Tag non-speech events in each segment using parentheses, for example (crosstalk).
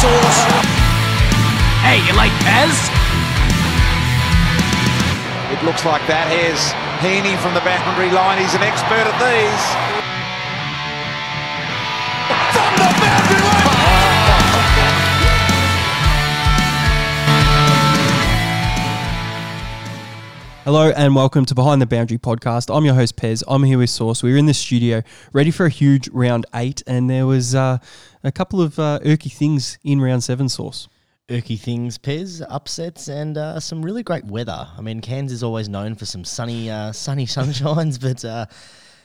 Sauce. Hey, you like Pez? It looks like that. Here's Heaney from the boundary line. He's an expert at these. Hello and welcome to Behind the Boundary podcast. I'm your host Pez. I'm here with Source. We're in the studio ready for a huge round eight, and there was uh, a couple of uh, irky things in round seven. Source. irky things, Pez, upsets, and uh, some really great weather. I mean, Cairns is always known for some sunny, uh, sunny (laughs) sunshines, but uh,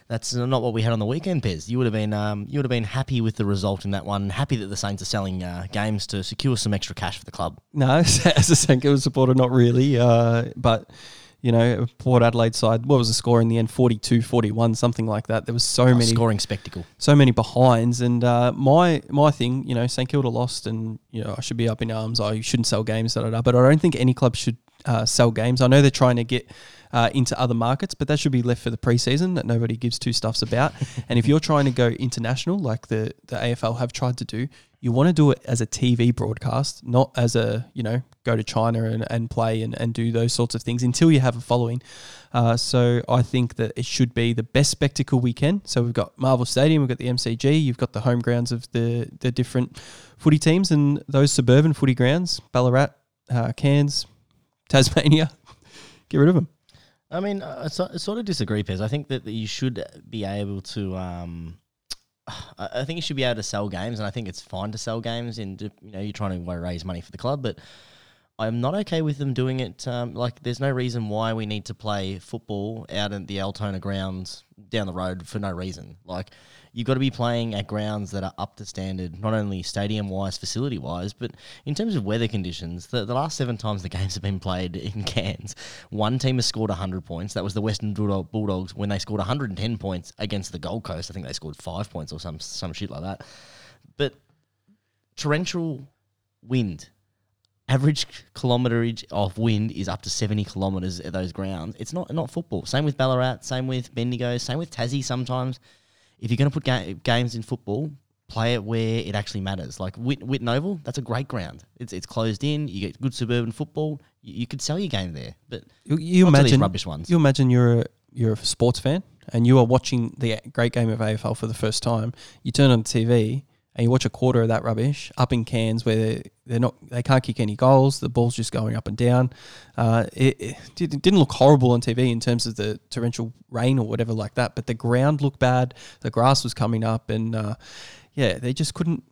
that's not what we had on the weekend, Pez. You would have been, um, you would have been happy with the result in that one. Happy that the Saints are selling uh, games to secure some extra cash for the club. No, (laughs) as a Kilda supporter, not really. Uh, but you know, Port Adelaide side. What was the score in the end? 42-41, something like that. There was so Oh, many scoring spectacle. so many behinds. And uh, my my thing, you know, St Kilda lost, and you know I should be up in arms. I shouldn't sell games, da, da, da. But I don't think any club should uh, sell games. I know they're trying to get uh, into other markets, but that should be left for the preseason that nobody gives two stuffs about. (laughs) and if you're trying to go international, like the the AFL have tried to do, you want to do it as a TV broadcast, not as a you know go to China and, and play and, and do those sorts of things until you have a following. Uh, so I think that it should be the best spectacle we can. So we've got Marvel Stadium, we've got the MCG, you've got the home grounds of the the different footy teams, and those suburban footy grounds, Ballarat, uh, Cairns, Tasmania, (laughs) get rid of them. I mean, uh, I so- I sort of disagree, Pez. I think that that you should be able to. Um, (sighs) I think you should be able to sell games, and I think it's fine to sell games. And you know, you're trying to raise money for the club, but I'm not okay with them doing it. Um, like, there's no reason why we need to play football out at the Altona grounds down the road for no reason. Like, you've got to be playing at grounds that are up to standard, not only stadium wise, facility wise, but in terms of weather conditions. The, the last seven times the (laughs) games have been played in Cairns, one team has scored 100 points. That was the Western Bulldog- Bulldogs when they scored 110 points against the Gold Coast. I think they scored five points or some some shit like that. But torrential wind average kilometerage of wind is up to 70 kilometers at those grounds. It's not not football. Same with Ballarat, same with Bendigo, same with Tassie sometimes. If you're going to put ga- games in football, play it where it actually matters. Like Whit- Whitten Oval, that's a great ground. It's it's closed in, you get good suburban football. You, you could sell your game there. But You, you Not to these imagine rubbish ones. You imagine you're a you're a sports fan and you are watching the great game of AFL for the first time. You turn on the TV and you watch a quarter of that rubbish up in Cairns where they're, not they can't kick any goals. The ball's just going up and down. Uh, it, it did- it didn't look horrible on TV in terms of the torrential rain or whatever like that, but the ground looked bad. The grass was coming up, and uh, yeah, they just couldn't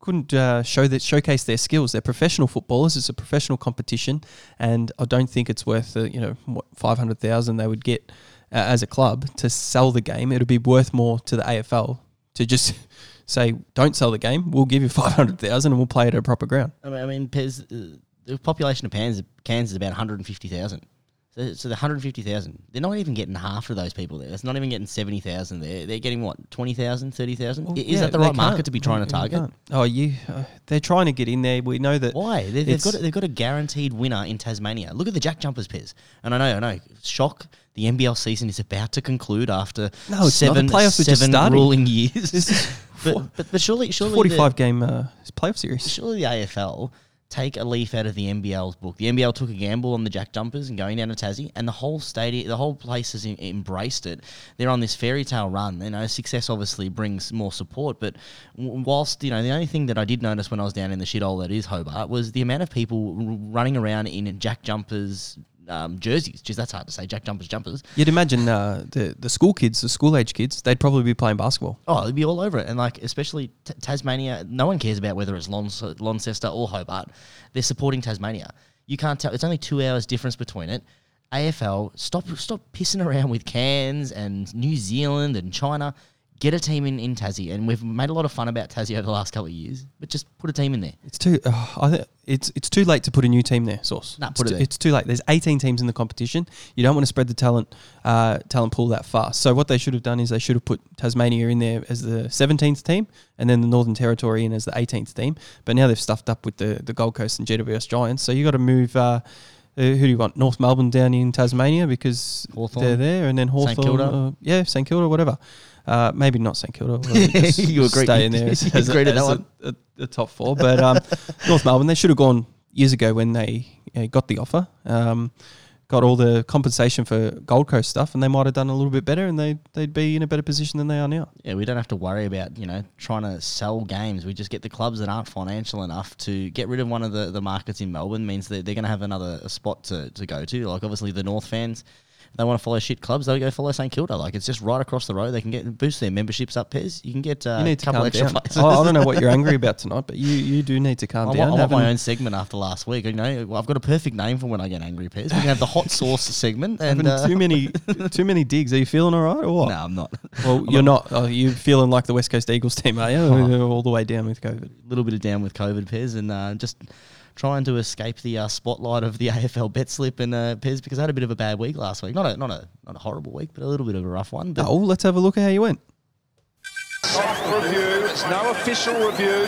couldn't uh, show that showcase their skills. They're professional footballers. It's a professional competition, and I don't think it's worth you know what five hundred thousand they would get uh, as a club to sell the game. It'd be worth more to the AFL to just (laughs) say don't sell the game. We'll give you (laughs) five hundred thousand and we'll play it at a proper ground. I mean, I mean Pez, uh, the population of Cairns, Cairns is about 150,000. So, so the 150,000, they're not even getting half of those people there. It's not even getting 70,000 there. They're getting what, 20,000, 30,000? Well, is yeah, that the right market to be trying to target? can't. Oh, you. Uh, they're trying to get in there. We know that. Why? They, they've got a, they've got a guaranteed winner in Tasmania. Look at the Jack Jumpers, Pez. And I know, I know, shock. The NBL season is about to conclude after No. Seven, playoffs are just seven ruling years. (laughs) But, but but surely surely forty-five the, game uh, playoff series. surely the AFL take a leaf out of the NBL's book. The NBL took a gamble on the Jack Jumpers and going down to Tassie, and the whole stadium, the whole place has em- embraced it. They're on this fairy tale run. You know, success obviously brings more support, but w- whilst you know, the only thing that I did notice when I was down in the shithole that is Hobart was the amount of people r- running around in Jack Jumpers. Um, jerseys, just that's hard to say. Jack jumpers, jumpers. You'd imagine uh, the the school kids, the school age kids, they'd probably be playing basketball. Oh, they'd be all over it, and like especially t- Tasmania. No one cares about whether it's Lons- Launceston or Hobart. They're supporting Tasmania. You can't tell. It's only two hours difference between it. AFL, stop stop pissing around with Cairns and New Zealand and China. Get a team in, in Tassie, and we've made a lot of fun about Tassie over the last couple of years. But just put a team in there. It's too. Uh, I think it's it's too late to put a new team there. Source. Nah, it's, put it too, there. it's too late. There's 18 teams in the competition. You don't want to spread the talent uh, talent pool that fast. So what they should have done is they should have put Tasmania in there as the 17th team, and then the Northern Territory in as the 18th team. But now they've stuffed up with the the Gold Coast and GWS Giants. So you got to move. Uh, uh, who do you want? North Melbourne down in Tasmania because Hawthorn. they're there, and then St Hawthorn. Kilda. Uh, yeah, St Kilda, whatever. Uh, maybe not St Kilda. (laughs) You agree- Stay in there (laughs) as, you as, agree to that a- one? a- the top four. But um, (laughs) North Melbourne, they should have gone years ago when they uh, got the offer. Um, got all the compensation for Gold Coast stuff, and they might have done a little bit better, and they they'd be in a better position than they are now. Yeah, we don't have to worry about you know trying to sell games. We just get the clubs that aren't financial enough to get rid of one of the, the markets in Melbourne. Means that they're going to have another a spot to, to go to. Like obviously the North fans, they want to follow shit clubs. They'll go follow St Kilda. Like it's just right across the road. They can get boost their memberships up. Pairs. You can get uh, You need a couple extra down. places. I, I don't know what you're angry (laughs) about tonight, but you, you do need to calm I down. want, I want my own segment after last week. You know, I've got a perfect name for when I get angry. Pairs. We can have the hot sauce (laughs) segment. And uh, too many (laughs) too many digs. Are you feeling all right or what? no, I'm not. Well, you're not. Are you feeling like the West Coast Eagles team, are you? Oh. All the way down with COVID. a little bit of down with COVID, Pez, and uh, just trying to escape the uh, spotlight of the (laughs) AFL bet slip and uh, Pez because I had a bit of a bad week last week. Not a not a not a horrible week, but a little bit of a rough one. But Oh, let's have a look at how you went. Soft review. It's no official review.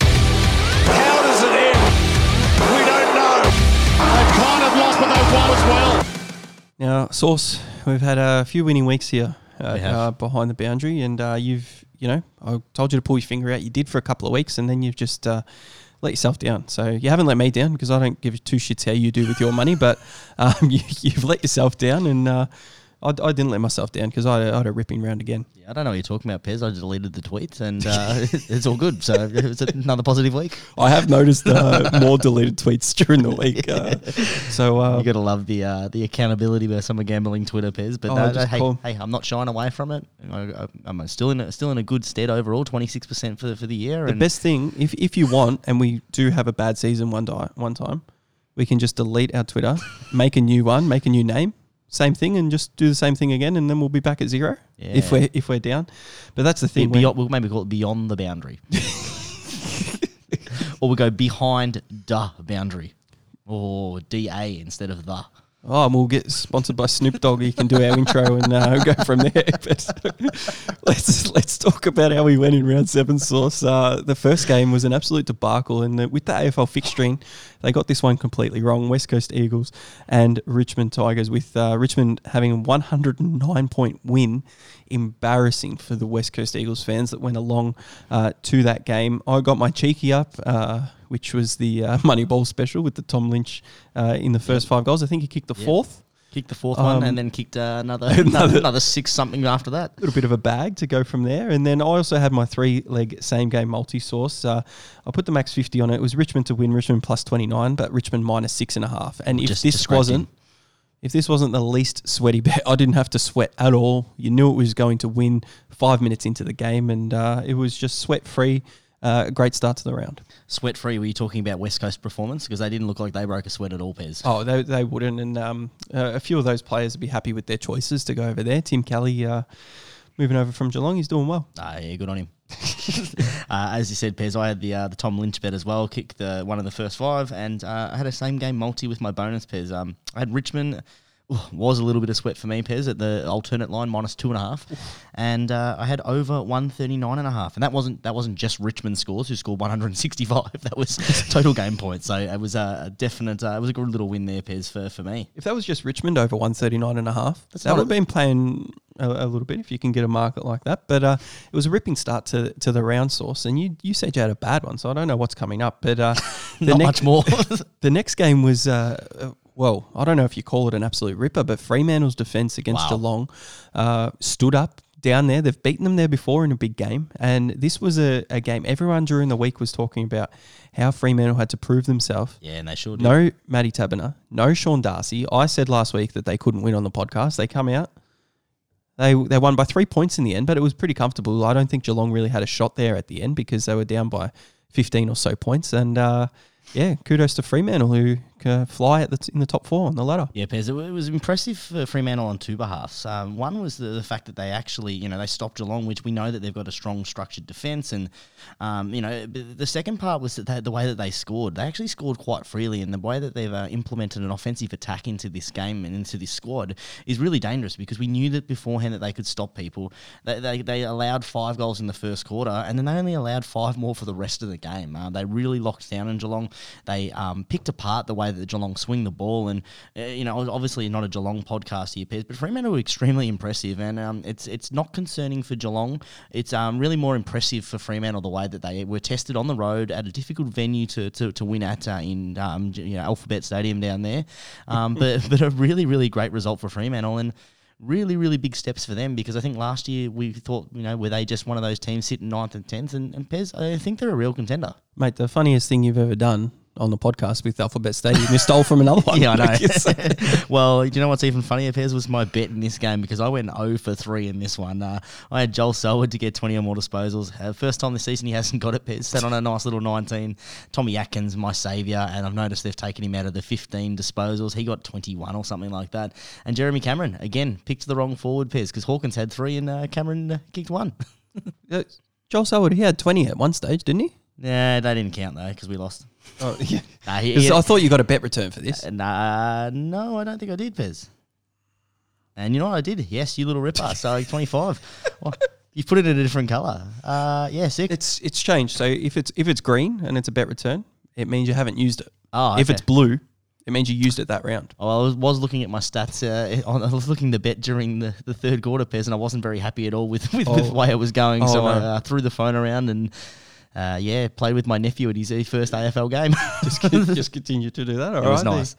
How does it end? We don't know. They've kind of lost, but they've won as well. Now, Source, we've had a few winning weeks here uh, We uh, behind the boundary, and uh, you've, you know, I told you to pull your finger out. You did for a couple of weeks, and then you've just uh, let yourself down. So you haven't let me down because I don't give two shits how you do with your money, but um, (laughs) you, you've let yourself down, and uh, I, I didn't let myself down because I, I had a ripping round again. yeah, I don't know what you're talking about, Pez. I just deleted the tweets and uh, (laughs) it's all good. So it's another positive week. I have noticed uh, (laughs) more deleted tweets during the week. Uh, so uh, you got to love the uh, the accountability by some of gambling Twitter, Pez. But Oh, no, no, hey, call- hey, I'm not shying away from it. I, am still in a, still in a good stead overall, 26 percent for the, for the year. The best thing, if if you want, and we do have a bad season one di- one time, we can just delete our Twitter, make a new one, make a new name, same thing, and just do the same thing again, and then we'll be back at zero if we're if we're down. But that's the thing. beyond, we'll maybe call it beyond the boundary, (laughs) or we go behind the boundary, or da instead of the. Oh, and we'll get sponsored by Snoop Dogg. You can do our intro and uh, (laughs) go from there. (laughs) But let's let's talk about how we went in round seven. Source. Uh, the first game was an absolute debacle, and the, with the AFL fixturing, they got this one completely wrong. West Coast Eagles and Richmond Tigers, with uh, Richmond having a 109 point win. Embarrassing for the West Coast Eagles fans that went along uh, to that game. I got my cheeky up. Uh, which was the uh, (laughs) Moneyball special with the Tom Lynch uh, in the first five goals. I think he kicked the Yep. fourth. Kicked the fourth Um, one and then kicked uh, (laughs) another, another- another six something after that. A little bit of a bag to go from there. And then I also had my three leg same game multi source. Uh, I put the max 50 on it. It was Richmond to win, Richmond plus 29, but Richmond minus six and a half. And if Just- this wasn't, if this wasn't the least sweaty bet, (laughs) I didn't have to sweat at all. You knew it was going to win five minutes into the game, and uh, it was just sweat free. Uh, a great start to the round. Sweat free. Were you talking about West Coast performance? Because they didn't look like they broke a sweat at all, Pez. Oh, they, they wouldn't. And um, uh, a few of those players would be happy with their choices to go over there. Tim Kelly uh, moving over from Geelong, he's doing well. Ah, yeah, good on him. (laughs) uh, as you said, Pez, I had the uh, the Tom Lynch bet as well. Kicked the one of the first five, and uh, I had a same game multi with my bonus Pez. Um, I had Richmond. (sighs) Was a little bit of sweat for me, Pez, at the alternate line minus two and a half, and uh, I had over one thirty nine and a half, and that wasn't that wasn't just Richmond scores who scored one hundred and sixty five. (laughs) That was total game points. So it was a, a definite. Uh, it was a good little win there, Pez, for for me. If that was just Richmond over 139 and a half, that would have been playing a, a little bit if you can get a market like that. But uh, it was a ripping start to, to the round source. And you, you said you had a bad one, so I don't know what's coming up. But uh, (laughs) the Not next, much more. (laughs) the next game was, uh, well, I don't know if you call it an absolute ripper, but Fremantle's defence against Wow. Geelong uh, stood up down there. They've beaten them there before in a big game. And this was a, a game everyone during the week was talking about how Fremantle had to prove themselves. yeah, and they sure did. No Matty Taberner, no Sean Darcy. I said last week that they couldn't win on the podcast. They come out. They they won by three points in the end, but it was pretty comfortable. I don't think Geelong really had a shot there at the end because they were down by 15 or so points. And uh, yeah, kudos to Fremantle who uh, fly at the t- in the top four on the ladder. Yeah, Pez, it, wa- it was impressive for Fremantle on two behalfs. Um, one was the, the fact that they actually, you know, they stopped Geelong, which we know that they've got a strong structured defence. And, um, you know, the second part was that they, the way that they scored. They actually scored quite freely, and the way that they've uh, implemented an offensive attack into this game and into this squad is really dangerous because we knew that beforehand that they could stop people. They, they, they allowed five goals in the first quarter, and then they only allowed five more for the rest of the game. Uh, they really locked down in Geelong. They um, picked apart the way that Geelong swing the ball. And uh, you know, obviously not a Geelong podcast here, Pez, but Fremantle were extremely impressive, and um, it's it's not concerning for Geelong. It's um, really more impressive for Fremantle the way that they were tested on the road at a difficult venue to to, to win at uh, in um, you know Alphabet Stadium down there. Um, but (laughs) but a really really great result for Fremantle and really, really big steps for them because I think last year we thought, you know, were they just one of those teams sitting ninth and tenth? And, and Pez, I think they're a real contender. Mate, the funniest thing you've ever done on the podcast with Alphabet Stadium, you stole from another one. (laughs) Yeah, I know. Like you said. well, do you know what's even funnier, Pez, was my bet in this game because I went 0 for 3 in this one. Uh, I had Joel Selwood to get 20 or more disposals. Uh, first time this season he hasn't got it, Pez. Sat on a nice little 19. Tommy Atkins, my saviour, and I've noticed they've taken him out of the 15 disposals. He got 21 or something like that. And Jeremy Cameron, again, picked the wrong forward, Pez, because Hawkins had 3 and uh, Cameron uh, kicked 1. (laughs) Uh, Joel Selwood, he had 20 at one stage, didn't he? Yeah, they didn't count though because we lost. Oh, (laughs) yeah. Nah, he, 'Cause he- I thought you got a bet return for this. Nah, no, I don't think I did, Pez. And you know what I did? Yes, you little ripper. (laughs) So 25. well, you put it in a different colour. Uh, yeah, sick. It's it's changed. So if it's if it's green and it's a bet return, it means you haven't used it. Oh, If okay. it's blue, it means you used it that round. Oh, I was, was looking at my stats. Uh, on, (laughs) I was looking the bet during the, the third quarter, Pez, and I wasn't very happy at all with, with, with the Oh. way it was going. Oh, so I uh, threw the phone around and, uh, yeah, played with my nephew at his uh, first AFL game. (laughs) Just, just (laughs) continue to do that. All It was right, there- nice.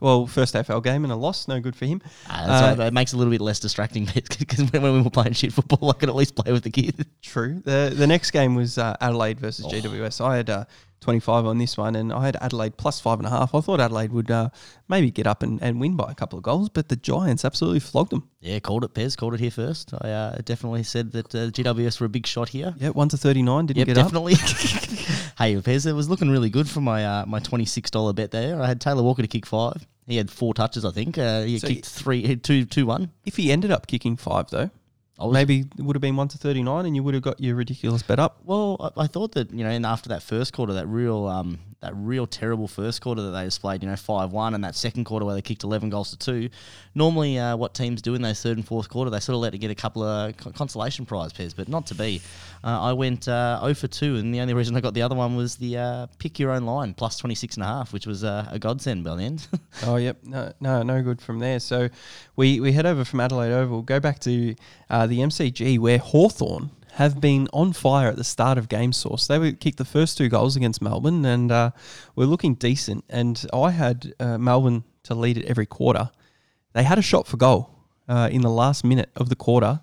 Well, first AFL game and a loss, no good for him. Uh, that's Uh, right, it makes it a little bit less distracting (laughs) because when, we were playing shit football, I could at least play with the kid. True. The the next game was uh, Adelaide versus GWS. I had uh, 25 on this one, and I had Adelaide plus five and a half. I thought Adelaide would uh, maybe get up and, and win by a couple of goals, but the Giants absolutely flogged them. Yeah, called it, Pez. Called it here first. I uh, definitely said that uh, GWS were a big shot here. Yeah, one to 39, didn't Yep, get up. definitely. (laughs) (laughs) hey, Pez, it was looking really good for my uh, my twenty six dollar bet there. I had Taylor Walker to kick five. He had four touches, I think. Uh, he So kicked three, two, two, one. If he ended up kicking five, though, maybe it would have been one to 39, and you would have got your ridiculous bet up. Well, I, I thought that you know, and after that first quarter, that real, um, that real terrible first quarter that they displayed, you know, five one, and that second quarter where they kicked eleven goals to two. Normally, uh, what teams do in those third and fourth quarter, they sort of let it get a couple of consolation prize pairs, but not to be. Uh, I went uh, 0 for two, and the only reason I got the other one was the uh, pick your own line plus 26 and a half, which was uh, a godsend by the end. (laughs) Oh, yep. No, no, no good from there. So we, we head over from Adelaide Oval, go back to uh, the MCG where Hawthorn have been on fire at the start of game source. They would kick the first two goals against Melbourne and uh, we're looking decent. And I had uh, Melbourne to lead it every quarter. They had a shot for goal uh, in the last minute of the quarter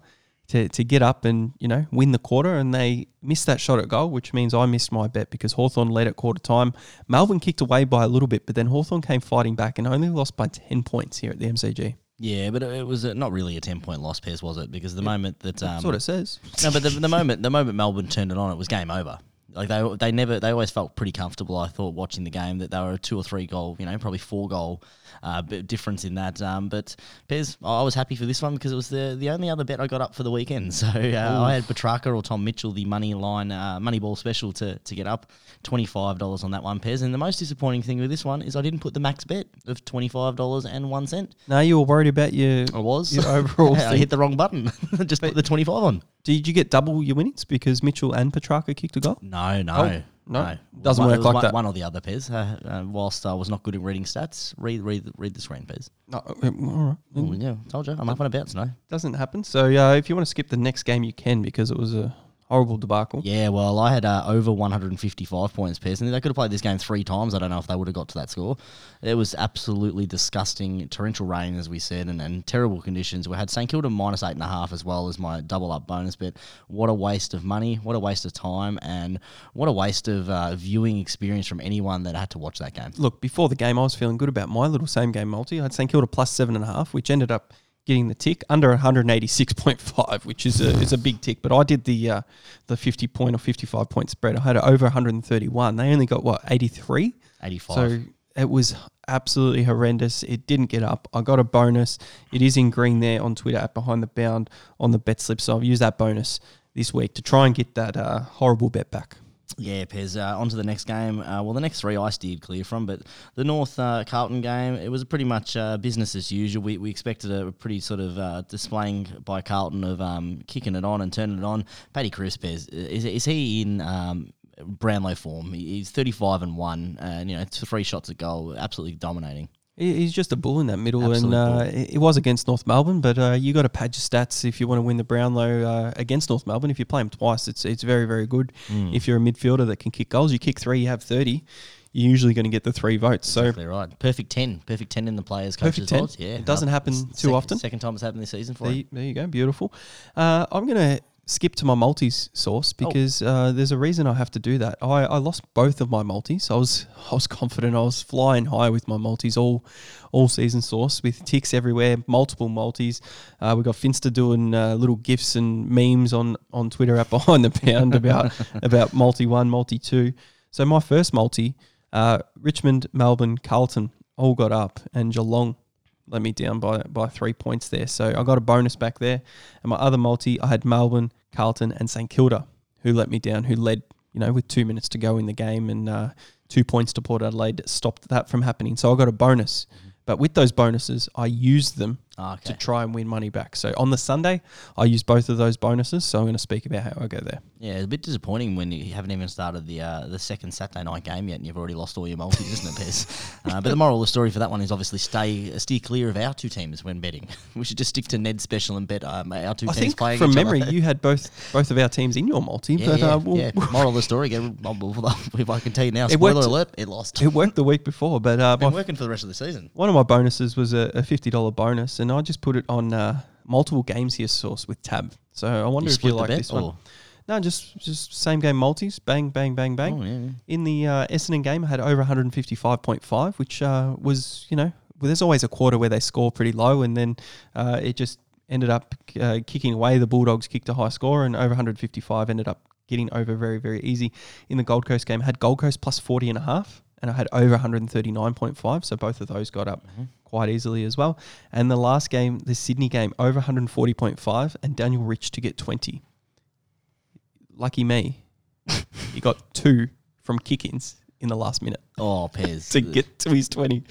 to, to get up and you know win the quarter and they missed that shot at goal which means I missed my bet because Hawthorn led at quarter time Melbourne kicked away by a little bit but then Hawthorn came fighting back and only lost by 10 points here at the MCG yeah, but it was uh, not really a 10 point loss, Pairs, was it? Because the moment that. Um, that's what it says No, but the, the moment the moment Melbourne turned it on, it was game over. Like they they never they always felt pretty comfortable. I thought watching the game that they were a two or three goal, you know, probably four goal uh, bit difference in that. Um, but Pez, I was happy for this one because it was the the only other bet I got up for the weekend. (laughs) So uh, I had Petracca or Tom Mitchell, the money line uh, money ball special to to get up twenty five dollars on that one, Pez. And the most disappointing thing with this one is I didn't put the max bet of twenty five dollars and one cent. now you were worried about your I was your overall (laughs) I hit the wrong button. (laughs) Just put the twenty five on. did you get double your winnings because Mitchell and Petracca kicked a goal No, no, Oh, no. Doesn't One- work like one, that. One or the other, Pez. Uh, uh, whilst I was not good at reading stats, read read read the screen, Pez. no, uh, all right. Oh, yeah, told you, I'm up and about tonight. doesn't happen so uh, if you want to skip the next game you can because it was a horrible debacle Yeah, well, I had uh, over 155 points, personally. they could have played this game three times. I don't know if they would have got to that score. It was absolutely disgusting, torrential rain, as we said, and, and terrible conditions. We had St Kilda minus eight and a half as well as my double up bonus bet. What a waste of money! What a waste of time, and what a waste of uh, viewing experience from anyone that had to watch that game. look, before the game, I was feeling good about my little same game multi. I had St Kilda plus seven and a half, which ended up getting the tick under 186.5, which is a is a big tick. But I did the uh, the 50 point or 55 point spread. I had it over 131. They only got what 83. 85. So it was absolutely horrendous. It didn't get up. I got a bonus. It is in green there on Twitter at Behind the Bound on the bet slip. So I've used that bonus this week to try and get that uh, horrible bet back. Yeah, Pez. Uh, on to the next game. Uh, well, the next three I steered clear from, but the North uh, Carlton game, it was pretty much uh, business as usual. We, we expected a pretty sort of uh, displaying by Carlton of um, kicking it on and turning it on. Paddy Cruz, Pez, is, is he in um, Brownlow form. He's 35 and 1, and, you know, three shots at goal, absolutely dominating. He- He's just a bull in that middle, Absolute and uh, it was against North Melbourne. But uh, you got to pad your stats if you want to win the Brownlow uh, against North Melbourne. If you play them twice, it's it's very very good. Hmm. If you're a midfielder that can kick goals, you kick three, you have thirty. You're usually going to get the three votes. So Exactly right. Perfect 10. Perfect 10 in the players' coaches' Perfect 10? Yeah. It doesn't happen too often. Second time it's happened this season for There him. you, there you go, beautiful. Uh, I'm going to skip to my multis source Oh. because uh, there's a reason I have to do that. I, I lost both of my multis. I was (laughs) I was confident. I was flying high with my multis all all season source with ticks everywhere, multiple multis. Uh, we got Finster doing uh, little gifs and memes on on Twitter at (laughs) behind the pound about (laughs) about multi one, multi two. So my first multi, uh, Richmond, Melbourne, Carlton all got up, and Geelong let me down by by three points there. So I got a bonus back there. And my other multi, I had Melbourne, Carlton, and St Kilda, who let me down, who led, you know, with two minutes to go in the game and uh, two points to Port Adelaide stopped that from happening. So I got a bonus. But with those bonuses, I used them Ah, to try and win money back. So on the Sunday, I used both of those bonuses. So I'm going to speak about how I go there. Yeah, it's a bit disappointing when you haven't even started the uh, the second Saturday night game yet, and you've already lost all your multis, isn't it, Pez? (laughs) Uh, but the moral of the story for that one is obviously stay steer clear of our two teams when betting. (laughs) we should just stick to Ned's special and bet um, our two I teams think playing from memory, other. you had both both of our teams in your multi. yeah, but yeah, uh, we'll, yeah. (laughs) Moral of the story, if I can tell you now, It spoiler worked- alert, it lost. it worked the week before. But uh, Been working for the rest of the season. One of my bonuses was a, a fifty dollar bonus, and I just put it on uh, multiple games here source with tab. So I wonder You if you like this one. No, just just same game multis, bang bang bang bang. Oh, yeah, yeah. In the uh, Essendon game, I had over one hundred and fifty five point five, which uh, was you know well, there's always a quarter where they score pretty low, and then uh, it just ended up uh, kicking away. The Bulldogs kicked a high score, and over one hundred fifty five ended up getting over very very easy. In the Gold Coast game, I had Gold Coast plus forty and a half, and I had over one hundred and thirty nine point five. So both of those got up quite easily as well. And the last game, the Sydney game, over one hundred forty point five, and Daniel Rich to get twenty lucky me, (laughs) he got two from kick-ins in the last minute Oh, (laughs) Pez. to get to his 20.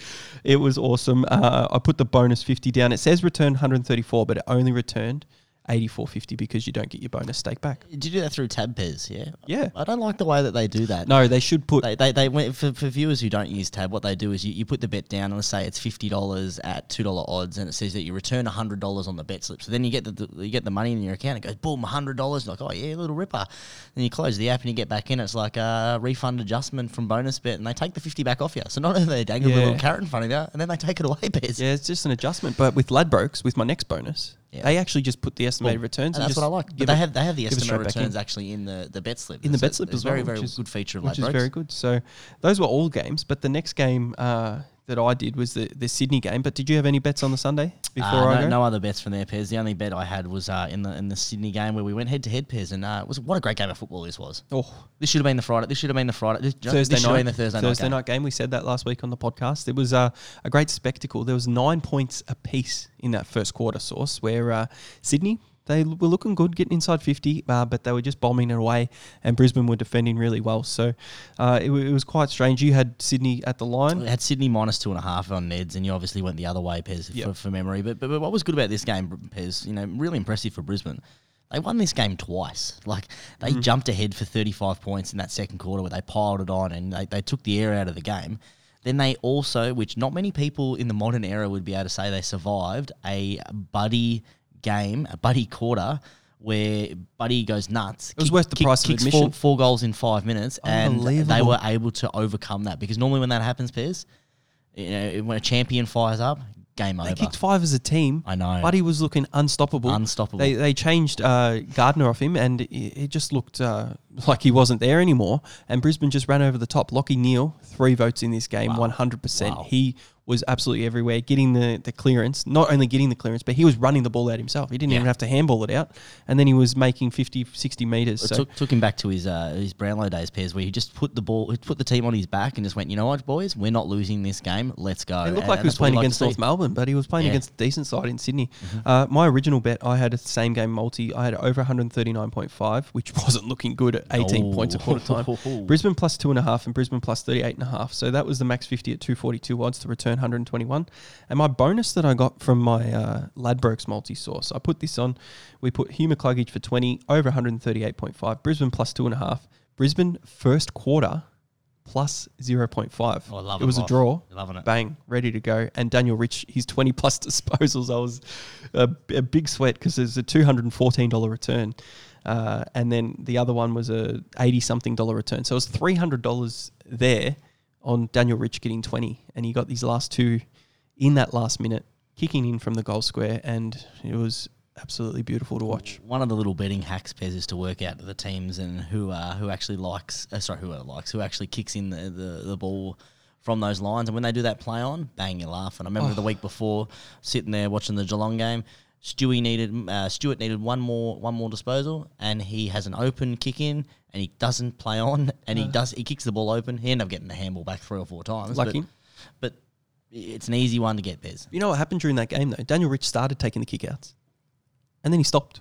It was awesome. Uh, I put the bonus 50 down. It says return 134, but it only returned 84.50 because you don't get your bonus stake back. Did you do that through Tab Pez? Yeah. Yeah. I don't like the way that they do that. No, they should put They, they, they went for, for viewers who don't use Tab. What they do is you, you put the bet down and let's say it's fifty dollars at two dollar odds, and it says that you return hundred dollars on the bet slip. So then you get the, the you get the money in your account. It goes boom, hundred dollars. Like oh yeah, little ripper. Then you close the app and you get back in. It's like a refund adjustment from bonus bet, and they take the fifty back off you. So not only they dangle Yeah. little carrot in front of you, and then they take it away. Bez. Yeah, it's just an adjustment. But with Ladbrokes, with my next bonus, Yeah. they actually just put the estimated Well, returns. and And that's what I like. But they have they have the give it estimate straight back in. returns actually in the, the bet slip. in the bet slip it's as well. very very is- good feature of which is very good. So those were all games, but the next game uh, that I did was the, the Sydney game. But did you have any bets on the Sunday before Uh, I no, no other bets from there, Pez. The only bet I had was uh, in the in the Sydney game where we went head to head, Pez, and uh, it was what a great game of football this was. Oh, This should have been the Friday. This should have been the Friday. This, Thursday this night, been the Thursday, Thursday night. night game. We said that last week on the podcast. It was uh, a great spectacle. There was nine points apiece in that first quarter. Source where uh, Sydney they were looking good, getting inside fifty, uh, but they were just bombing it away, and Brisbane were defending really well. So uh, it, w- it was quite strange. You had Sydney at the We line. had Sydney minus two and a half on Neds, and you obviously went the other way, Pez, Yep. for, for memory. But, but but what was good about this game, Pez? You know, really impressive for Brisbane. They won this game twice. Like they Mm-hmm. jumped ahead for 35 points in that second quarter where they piled it on and they, they took the air out of the game. Then they also, which not many people in the modern era would be able to say they survived, a buddy game, a buddy quarter where Buddy goes nuts. It was worth the price of kicks admission. Four, four goals in five minutes, and they were able to overcome that because normally when that happens, Piers, you know, when a champion fires up, game They over. They kicked five as a team. I know. Buddy was looking unstoppable. Unstoppable. They they changed uh, Gardiner off him, and it, it just looked uh, like he wasn't there anymore. And Brisbane just ran over the top. Lachie Neale, three votes in this game, one hundred percent. He was absolutely everywhere, getting the, the clearance. Not only getting the clearance, but he was running the ball out himself. He didn't Yeah. even have to handball it out, and then he was making 50, 60 meters. It So took, took him back to his uh, his Brownlow days, Piers, where he just put the ball, put the team on his back and just went, you know what, boys, we're not losing this game. Let's go. It looked And- like and he was that's what we playing like against. North Melbourne, but he was playing Yeah. Mm-hmm. against a decent side in Sydney. Uh, my original bet, I had a same game multi. I had over 139.5, which (laughs) wasn't looking good at 18 Oh. points a quarter time. (laughs) Brisbane plus two and a half and Brisbane plus 38 and a half. So that was the max 50 at 242 odds to return 121. And my bonus that I got from my uh, Ladbrokes multi source, I put this on. We put Hugh McCluggage for 20, over 138.5, Brisbane plus two and a half. Brisbane first quarter plus 0.5. Oh, I love it it, was a draw. Loving it. Bang, ready to go. And Daniel Rich, his 20 plus (laughs) disposals. I was a, a big sweat because there's a $214 return. Uh, and then the other one was a 80 something dollar return. So it was $300 there on Daniel Rich getting 20. And he got these last two in that last minute, kicking in from the goal square. And it was absolutely beautiful to watch. One of the little betting hacks, Pez, is to work out the teams and who uh, who actually likes, uh, sorry, who likes, who actually kicks in the, the, the ball from those lines. And when they do that play on, bang, you laugh. And I remember the week before sitting there watching the Geelong game. Stewie needed uh, Stewart needed one more one more disposal, and he has an open kick in, and he doesn't play on, and he does he kicks the ball open. He ended up getting the handball back three or four times. but- Lucky. but, it's an easy one to get, Pez. You know what happened during that game though? Daniel Rich started taking the kickouts, and then he stopped.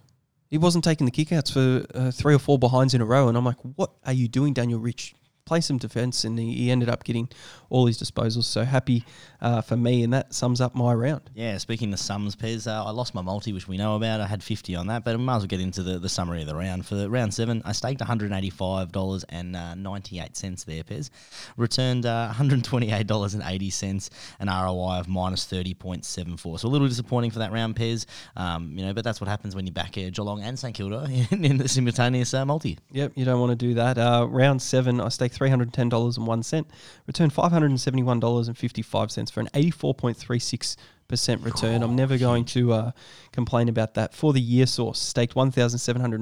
He wasn't taking the kickouts for uh, three or four behinds in a row, and I'm like, "What are you doing, Daniel Rich? Play some defense." And he, he ended up getting all his disposals. So happy uh, for me, and that sums up my round. Yeah, speaking of sums, Pez, uh, I lost my multi, which we know about. I had 50 on that, but I might as well get into the, the summary of the round. For the round seven, I staked $185.98 there, Pez. Returned uh, $128.80, an ROI of minus 30.74. So a little disappointing for that round, Pez. Um, you know, but that's what happens when you back uh, Geelong and St Kilda in, (laughs) in the simultaneous uh, multi. Yep, you don't want to do that. Uh, round seven, I staked three hundred ten dollars and one cent, returned five hundred and seventy one dollars and fifty five cents for an eighty four point three six percent return. I'm never going to uh, complain about that. For the year source, staked one thousand seven hundred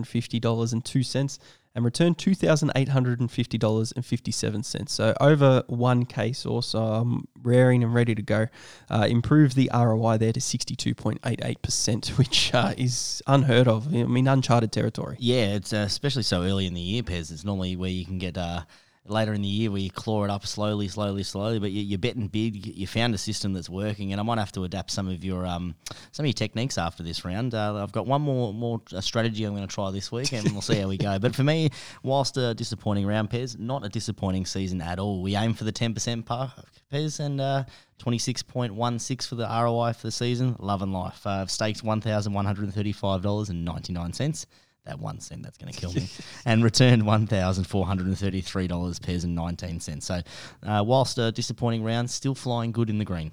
and returned two thousand eight hundred and fifty dollars and fifty seven cents. So over one K source, I'm raring and ready to go. Uh, improve the ROI there to sixty two point eight eight percent, (laughs) which uh, is unheard of. I mean, uncharted territory. Yeah, it's uh, especially so early in the year, Pez. It's normally where you can get uh, later in the year where you claw it up slowly, slowly, slowly. But you, you're betting big. You found a system that's working, and I might have to adapt some of your um, some of your techniques after this round. Uh, I've got one more more uh, strategy I'm going to try this week, and we'll see how we go. But for me, whilst a disappointing round, Pez, not a disappointing season at all. We aim for the 10% par, Pez, and. Uh, 26.16 for the ROI for the season. Love and life. Uh, I've staked $1,135.99 that one cent that's going to kill me, (laughs) and returned one thousand four hundred and thirty three dollars pairs and nineteen cents. So, uh, whilst a disappointing round, still flying good in the green.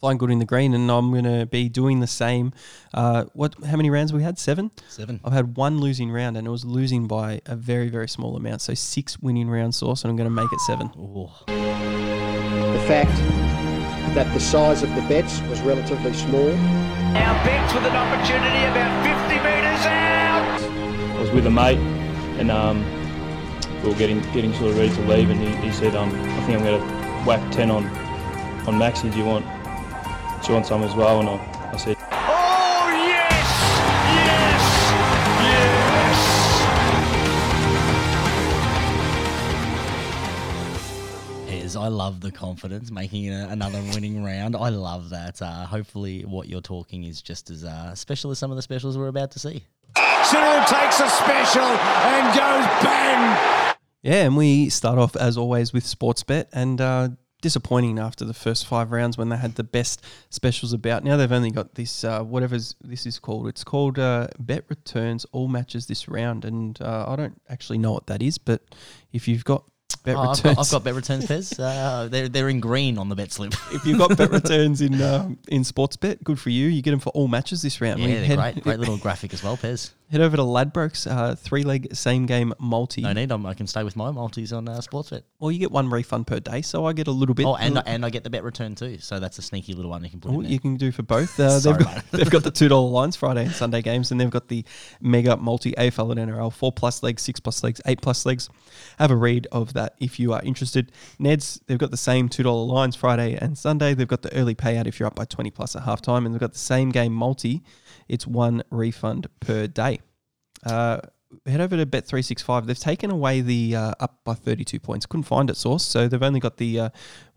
flying good in the green, and I'm going to be doing the same. Uh, what? How many rounds we had? Seven. Seven. I've had one losing round, and it was losing by a very, very small amount. So six winning round source, and I'm going to make it seven. Oh, the fact that the size of the bets was relatively small. Now Betts with an opportunity about with a mate, and um, we were getting getting sort of ready to leave, and he, he said, um, "I think I'm going to whack ten on on Maxi. Do you want do you want some as well?" And I, I said, Oh, yes! Yes! yes. Pez, I love the confidence making a, another winning round. I love that. Uh, hopefully, what you're talking is just as uh, special as some of the specials we're about to see. Cyril takes a special and goes bang! Yeah, and we start off as always with Sportsbet, and uh, disappointing after the first five rounds when they had the best specials about. Now they've only got this uh, whatever this is called. It's called uh, Bet Returns All Matches this round, and uh, I don't actually know what that is, but if you've got Bet Oh, I've, got, I've got bet returns, Pez. (laughs) Uh, they're, they're in green on the bet slip. if you've got bet (laughs) returns in um, in Sportsbet, good for you. You get them for all matches this round. yeah, We they're head, great. Great little graphic as well, Pez. Head over to Ladbrokes, uh, three leg same game multi. No need. I'm, I can stay with my multis on uh, Sportsbet. Well, you get one refund per day, so I get a little bit. Oh, and, and I get the bet return too. So that's a sneaky little one you can put in there. you can do for both. Uh, (laughs) Sorry, they've, got, mate. they've got the two dollar lines Friday and Sunday games, and they've got the mega multi AFL and NRL four plus legs, six plus legs, eight plus legs. Have a read of that if you are interested. Neds they've got the same two dollar lines Friday and Sunday. They've got the early payout if you're up by twenty plus at halftime, and they've got the same game multi. It's one refund per day. Uh, head over to Bet365. They've taken away the uh, up by 32 points. Couldn't find it source, so they've only got the uh,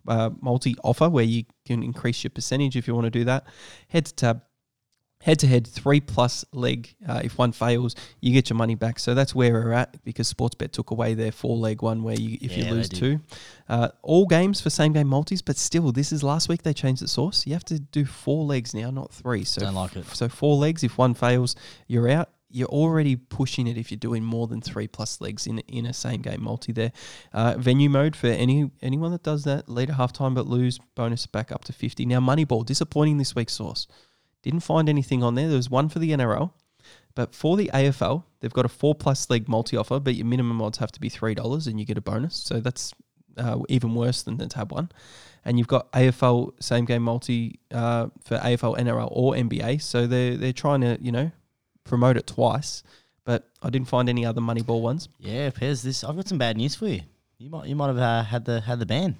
uh, multi offer where you can increase your percentage if you want to do that. Head to tab. Head to head, three plus leg. Uh, if one fails, you get your money back. So that's where we're at because Sportsbet took away their four leg one where you, if Yeah, you lose two. Uh, all games for same game multis, but still, this is last week they changed the source. You have to do four legs now, not three. So Don't like it. So four legs. If one fails, you're out. you're already pushing it if you're doing more than three plus legs in in a same game multi. There, uh, venue mode for any anyone that does that. Lead at halftime but lose bonus back up to fifty. Now Moneyball disappointing this week's source. Didn't find anything on there. There was one for the NRL. But for the AFL, they've got a four plus leg multi offer, but your minimum odds have to be three dollars, and you get a bonus. So that's uh, even worse than the tab one. And you've got AFL same game multi uh, for AFL, NRL, or NBA. So they're they're trying to you know promote it twice. But I didn't find any other Moneyball ones. Yeah, Pez, this I've got some bad news for you. You might you might have uh, had the had the ban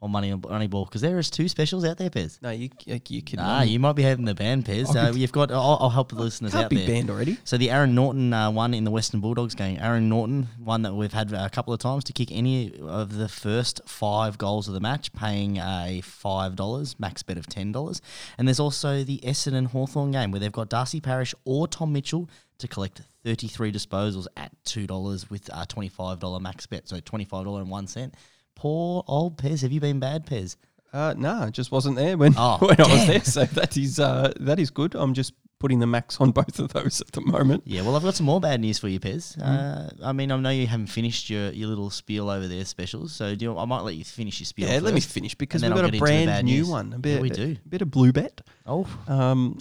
on money Moneyball because there is two specials out there, Pez. No, you you, can. Ah, you might be having the ban, Pez. Uh, you've got. I'll, I'll help the listeners can't out be there. banned already. So the Aaron Naughton uh, one in the Western Bulldogs game, Aaron Naughton, one that we've had a couple of times to kick any of the first five goals of the match, paying a five dollars max bet of ten dollars. And there's also the Essendon Hawthorn game where they've got Darcy Parish or Tom Mitchell to collect thirty three disposals at two dollars with a twenty five dollar max bet, so twenty five dollar and one cent. Poor old Pez, have you been bad, Pez? Uh, no, it just wasn't there when, Oh, (laughs) when I was there. So that is uh, that is good. I'm just putting the max on (laughs) both of those at the moment. Yeah, well, I've got some more bad news for you, Pez. Mm. Uh, I mean, I know you haven't finished your, your little spiel over there, specials. So do you, I might let you finish your spiel. Yeah, let me finish because we've got I'll a get into the brand new news. one. A Yeah, bit, we a bit of blue bet. Oh, Um,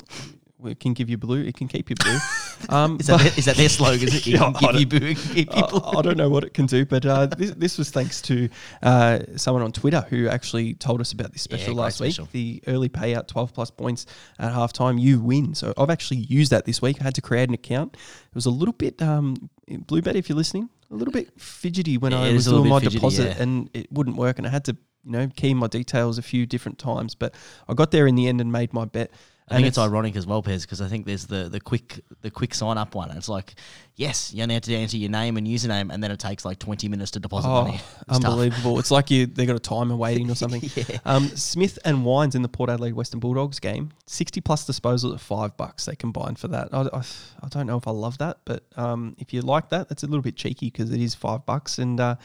we can give you blue. It can keep you blue. (laughs) Um, is that, their, is that their slogan? It? (laughs) Can I give you boo, give you blue. (laughs) I, I don't know what it can do, but uh, this, this was thanks to uh, someone on Twitter who actually told us about this special great last special. week. The early payout, 12 plus points at halftime, you win. So I've actually used that this week. I had to create an account. It was a little bit, um, BlueBet, if you're listening, a little bit fidgety when Yeah, I was is a little doing my fidgety, deposit yeah. and it wouldn't work. And I had to, you know, key my details a few different times. But I got there in the end and made my bet. I think it's, ironic as well, Pez, because I think there's the, the quick the quick sign up one. It's like, yes, you only have to enter your name and username, and then it takes like 20 minutes to deposit Oh, money. It's tough. unbelievable! It's like you they got a timer waiting or (laughs) something. Yeah. um, Smith and Wines in the Port Adelaide Western Bulldogs game, sixty plus disposals at five bucks. They combined for that. I, I, I don't know if I love that, but um, if you like that, that's a little bit cheeky because it is five bucks, and uh,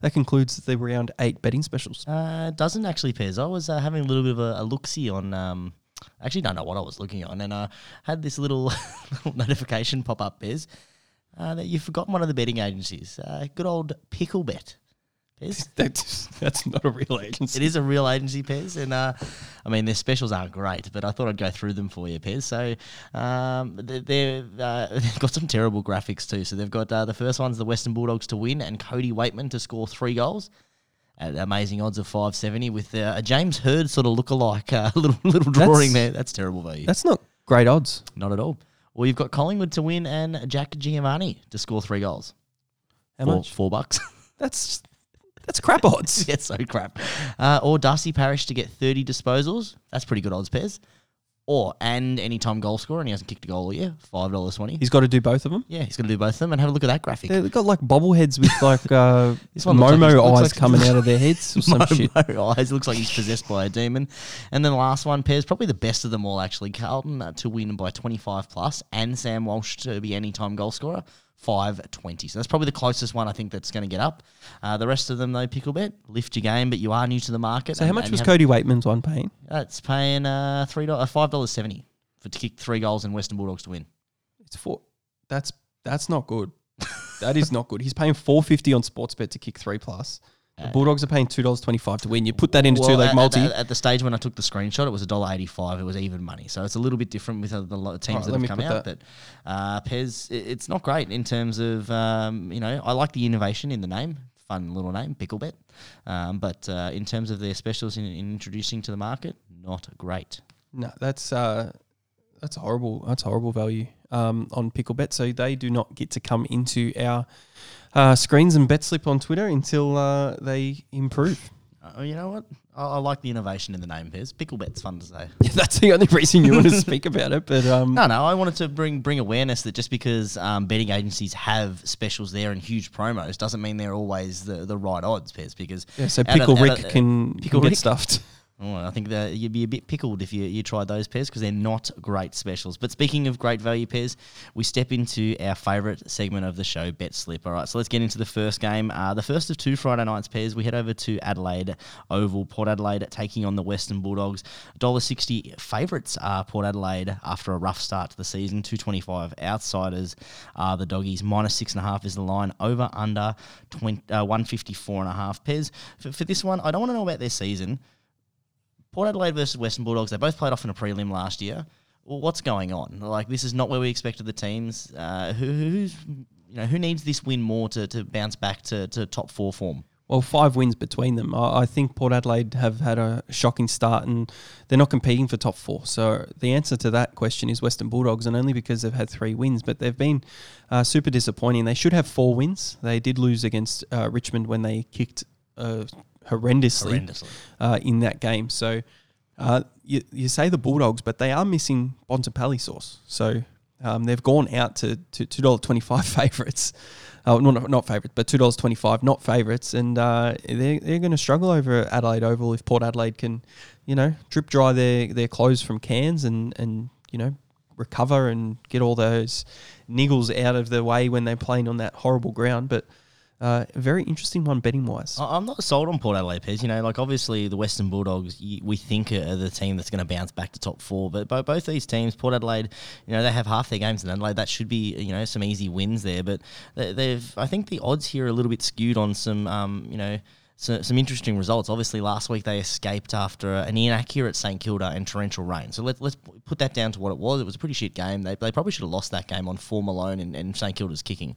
that concludes the round eight betting specials. Uh, doesn't actually, Pez. I was uh, having a little bit of a, a look see on. Um, I actually don't know what I was looking on, and I uh, had this little, (laughs) little notification pop up, Pez, uh, that you've forgotten one of the betting agencies. Uh, good old Picklebet, Pez. (laughs) That's that's not a real agency. It is a real agency, Pez, and uh, I mean their specials aren't great, but I thought I'd go through them for you, Pez. So um, they- they've, uh, (laughs) they've got some terrible graphics too. So they've got uh, the first one's the Western Bulldogs to win and Cody Weightman to score three goals at amazing odds of five seventy with uh, a James Hird sort of lookalike uh, (laughs) little little drawing That's- there. That's terrible value. That's not great odds. Not at all. Well, you've got Collingwood to win and Jack Ginnivan to score three goals. How four, much? Four bucks. (laughs) That's that's crap odds. (laughs) yeah, so crap. Uh, or Darcy Parish to get 30 disposals. That's pretty good odds, Pez. Or, and anytime goal scorer, and he hasn't kicked a goal all year, $5.20. He's got to do both of them. yeah, he's going to do both of them. And have a look at that graphic. They've got like bobbleheads with (laughs) like uh, This one looks like Momo eyes like- coming out of their (laughs) heads or some shit. Momo eyes. Looks like he's possessed by a demon. And then the last one, Pez, probably the best of them all, actually. Carlton uh, to win by 25 plus, and Sam Walsh to be anytime goal scorer. 520. So that's probably the closest one I think that's going to get up. Uh, the rest of them, though, Picklebet, lift your game, but you are new to the market. So how much was Cody Weightman's one paying? That's paying uh, three dollars, five dollars seventy for to kick three goals and Western Bulldogs to win. It's four. That's that's not good. (laughs) that is not good. He's paying four fifty on Sportsbet to kick three plus. The Bulldogs are paying two dollars twenty five to win. You put that into two leg multi. At, at the stage when I took the screenshot, it was a dollar eighty five. It was even money, so it's a little bit different with the teams Alright, that have come out. that. But uh, Pez, i- it's not great in terms of um, you know. I like the innovation in the name, fun little name, Picklebet. Um, but uh, in terms of their specials in, in introducing to the market, not great. no, that's uh, that's horrible. That's horrible value um, on Picklebet. So they do not get to come into our uh, screens and bet slip on Twitter until uh, they improve. Uh, you know what? I, I like the innovation in the name, Pez. Picklebet's fun to say. Yeah, (laughs) that's the only reason you want to (laughs) speak about it. But um, No, no, I wanted to bring bring awareness that just because um, betting agencies have specials there and huge promos doesn't mean they're always the, the right odds, Pez. Because yeah, so out of- Pickle Rick of- can, Pickle can Rick? get stuffed. Oh, I think that you'd be a bit pickled if you, you tried those pairs because they're not great specials. But speaking of great value pairs, we step into our favourite segment of the show, Bet Slip. All right, so let's get into the first game. Uh, the first of two Friday nights pairs. We head over to Adelaide Oval, Port Adelaide taking on the Western Bulldogs. $1.60 favourites are Port Adelaide after a rough start to the season. 225 outsiders are the doggies. Minus six and a half is the line. Over under 20, uh, 154 and a half pairs. For, for this one, I don't want to know about their season. Port Adelaide versus Western Bulldogs, they both played off in a prelim last year. Well, what's going on? Like this is not where we expected the teams. Uh, who, who's you know who needs this win more to, to bounce back to, to top four form? Well, five wins between them. I, think Port Adelaide have had a shocking start and they're not competing for top four. So the answer to that question is Western Bulldogs, and only because they've had three wins. But they've been uh, super disappointing. They should have four wins. They did lose against uh, Richmond when they kicked uh, horrendously, Horrendously. Uh, in that game. So uh, you, you say the Bulldogs, but they are missing Bontempelli sauce. So um, they've gone out to, to two dollar twenty five (laughs) favourites. Oh, not not favourites, but two dollars twenty five, not favourites, and uh, they're they're going to struggle over Adelaide Oval if Port Adelaide can, you know, drip dry their their clothes from cans and and you know recover and get all those niggles out of the way when they're playing on that horrible ground. But uh, very interesting one betting wise. I'm not sold on Port Adelaide Pez. You know, like obviously the Western Bulldogs, we think are the team that's going to bounce back to top four. But both these teams, Port Adelaide, you know, they have half their games in Adelaide. That should be, you know, some easy wins there. But they- they've, I think the odds here are a little bit skewed on some, um, you know. So, some interesting results. Obviously, last week they escaped after an inaccurate St Kilda and torrential rain. So let's let's put that down to what it was. It was a pretty shit game. They, they probably should have lost that game on form alone and, and St Kilda's kicking.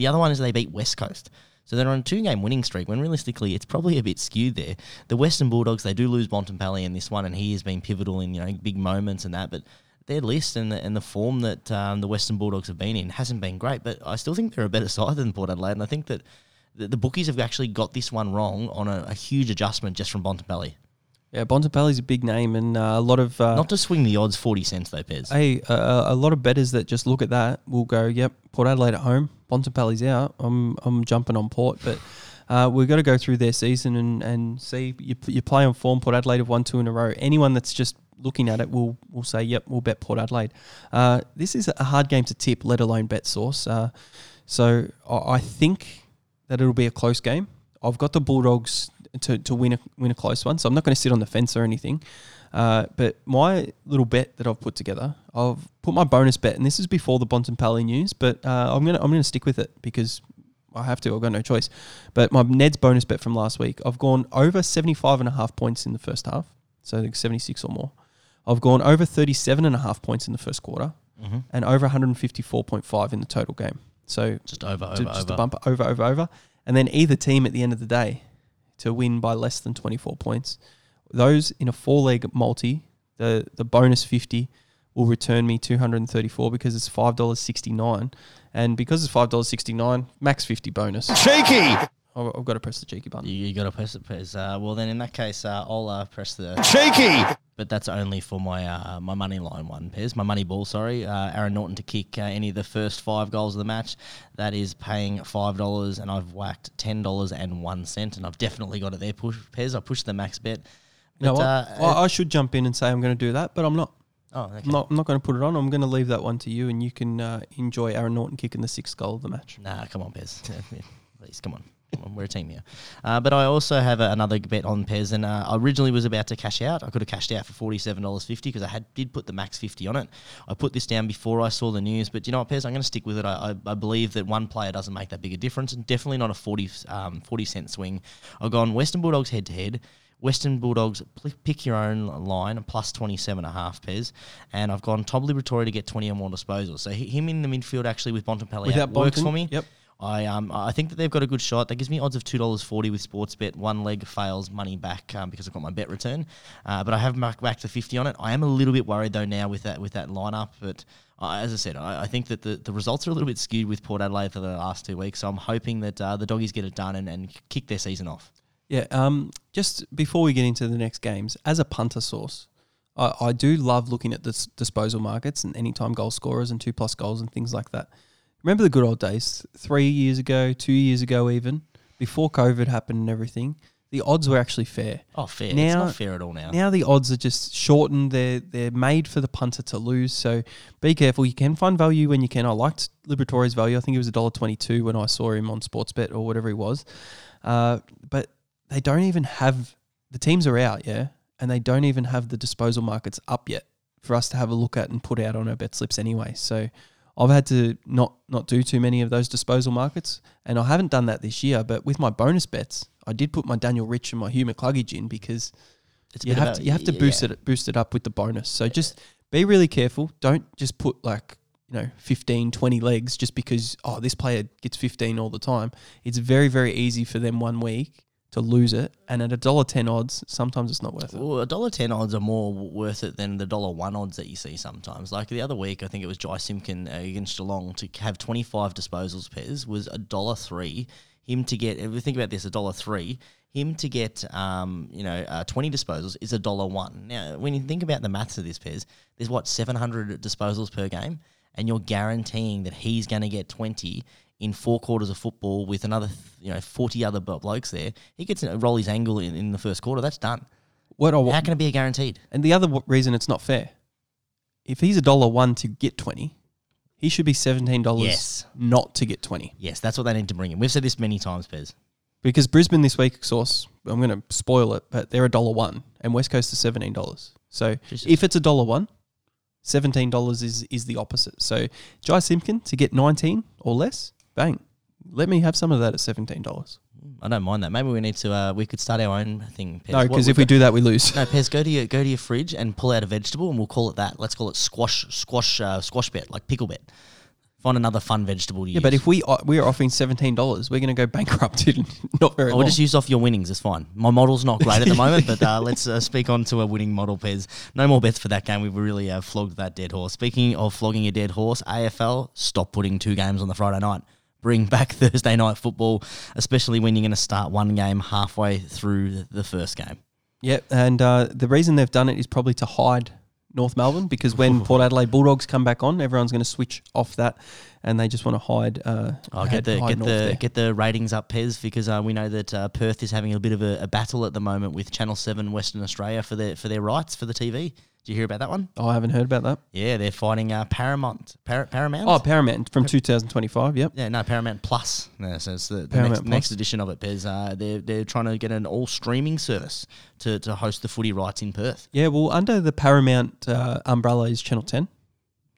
The other one is they beat West Coast. So they're on a two game winning streak when realistically it's probably a bit skewed there. The Western Bulldogs, they do lose Bontempelli in this one, and he has been pivotal in you know big moments and that. But their list and the, and the form that um, the Western Bulldogs have been in hasn't been great. But I still think they're a better (laughs) side than Port Adelaide, and I think that the, the bookies have actually got this one wrong on a, a huge adjustment just from Bontempelli. Yeah, Bontempelli's a big name, and uh, a lot of uh, Not to swing the odds forty cents though, Pez. Hey, uh, a lot of betters that just look at that will go, "Yep, Port Adelaide at home, Bontempelli's out. I'm I'm jumping on Port." But uh, we've got to go through their season and, and see you, you play on form. Port Adelaide have won two in a row. Anyone that's just looking at it will will say, "Yep, we'll bet Port Adelaide." Uh, this is a hard game to tip, let alone bet source. Uh, so I think that it'll be a close game. I've got the Bulldogs to, to win a win a close one, so I'm not going to sit on the fence or anything. Uh, but my little bet that I've put together, I've put my bonus bet, and this is before the Bontempelli news, but uh, I'm gonna I'm gonna stick with it because I have to. I've got no choice. But my Ned's bonus bet from last week, I've gone over 75 and a half points in the first half, so think 76 or more. I've gone over 37 and a half points in the first quarter, and over 154.5 in the total game. So Just over, over, just over. a bump over, over, over, and then either team at the end of the day to win by less than 24 points. Those in a four leg multi, the the bonus 50 will return me 234 because it's five dollars 69, and because it's five dollars 69, max 50 bonus. Cheeky! I've, I've got to press the cheeky button. You, you got to press it, Pez. Uh, well, then in that case, uh, I'll uh, press the Cheeky! but that's only for my uh, my money line one, Pez. My money ball, sorry. Uh, Aaron Naughton to kick uh, any of the first five goals of the match. That is paying five dollars, and I've whacked ten dollars and one cent, and I've definitely got it there. Push Pez. I pushed the max bet. But, what? uh, well, I should jump in and say I'm going to do that, but I'm not. oh, okay. I'm not, I'm not going to put it on. I'm going to leave that one to you, and you can uh, enjoy Aaron Naughton kicking the sixth goal of the match. Nah, come on, Pez. (laughs) Please, come on. Come on, we're a team here. Uh, but I also have a, another bet on Pez, and uh, I originally was about to cash out. I could have cashed out for forty-seven dollars fifty because I had did put the max fifty on it. I put this down before I saw the news, but you know what, Pez, I'm going to stick with it. I, I, I believe that one player doesn't make that big a difference, and definitely not a 40, um, 40 cent swing. I've gone Western Bulldogs head to head. Western Bulldogs, pick your own line, plus 27 and a half Pez. And I've gone Tom Liberatore to get 20 or more disposals. So him in the midfield actually with Bontempelli Without out works Bonten, for me. yep. I um I think that they've got a good shot. That gives me odds of two dollars forty with Sportsbet. One leg fails, money back um, because I've got my bet return. Uh, but I have marked back to fifty on it. I am a little bit worried though now with that with that lineup. But uh, as I said, I, I think that the, the results are a little bit skewed with Port Adelaide for the last two weeks. So I'm hoping that uh, the doggies get it done and, and kick their season off. Yeah. Um. Just before we get into the next games, as a punter source, I, I do love looking at the s- disposal markets and anytime goal scorers and two plus goals and things like that. Remember the good old days, three years ago, two years ago, even before COVID happened and everything. the odds were actually fair. Oh, fair. it's Now- not fair at all now. Now the odds are just shortened. They're they're made for the punter to lose. So be careful. You can find value when you can. I liked Liberatore's value. I think it was a dollar twenty two when I saw him on Sportsbet or whatever he was. Uh, but they don't even have the teams are out, yeah, and they don't even have the disposal markets up yet for us to have a look at and put out on our bet slips anyway. So I've had to not not do too many of those disposal markets, and I haven't done that this year. But with my bonus bets, I did put my Daniel Rich and my Hugh McCluggage in because you have to you have to yeah, boost yeah. it boost it up with the bonus. So just be really careful. Don't just put like you know 15 20 legs just because oh this player gets 15 all the time. It's very very easy for them one week to lose it and at a dollar 10 odds sometimes it's not worth it. Well, a dollar ten odds are more worth it than the dollar one odds that you see sometimes. Like the other week, I think it was Jy Simpkin uh, against Geelong to have twenty five disposals pairs was a dollar three. Him to get, if we think about this, a dollar three. Him to get, um, you know, uh, twenty disposals is a dollar one. Now, when you think about the maths of this, pairs, there's what seven hundred disposals per game, and you're guaranteeing that he's going to get twenty in four quarters of football with another, you know, forty other blokes there. He gets to roll his angle in, in the first quarter. That's done. What How can it be a guaranteed? and the other w- reason it's not fair. If he's a dollar 1 to get 20, he should be $17 Yes. not to get 20. Yes, that's what they need to bring in. We've said this many times, Pez. Because Brisbane this week, source, I'm going to spoil it, but they're a dollar one, and West Coast is seventeen dollars. So Jesus. if it's a dollar one, seventeen dollars is is the opposite. So Jy Simpkin to get nineteen or less, bang, let me have some of that at seventeen dollars. I don't mind that. Maybe we need to. Uh, we could start our own thing. Pez. No, because if we do that, we lose. no, Pez, go to your go to your fridge and pull out a vegetable, and we'll call it that. Let's call it squash, squash, uh, squash bet, like Picklebet. Find another fun vegetable to Yeah, use. but if we are, we are offering seventeen dollars, we're going to go bankrupt in (laughs) not very long. we'll just use off your winnings. It's fine. My model's not great at the moment, but uh, let's uh, speak on to a winning model, Pez. No more bets for that game. We've really uh, flogged that dead horse. Speaking of flogging a dead horse, AFL, stop putting two games on the Friday night. Bring back (laughs) Thursday night football, especially when you're going to start one game halfway through the first game. Yep, and uh, the reason they've done it is probably to hide North Melbourne because when (laughs) Port Adelaide Bulldogs come back on, everyone's going to switch off that, and they just want to hide. Uh, Oh, get the get North the there. get the ratings up, Pez, because uh, we know that uh, Perth is having a bit of a, a battle at the moment with Channel Seven Western Australia for their for their rights for the TV. Did you hear about that one? Oh, I haven't heard about that. Yeah, they're fighting uh, Paramount. Par- Paramount. Oh, Paramount from 2025. Yep. Yeah, no, Paramount Plus. No, so it's the, the next, next edition of it, Pez. Uh, they're, they're trying to get an all streaming service to, to host the footy rights in Perth. Yeah. Well, under the Paramount uh, umbrella is Channel 10.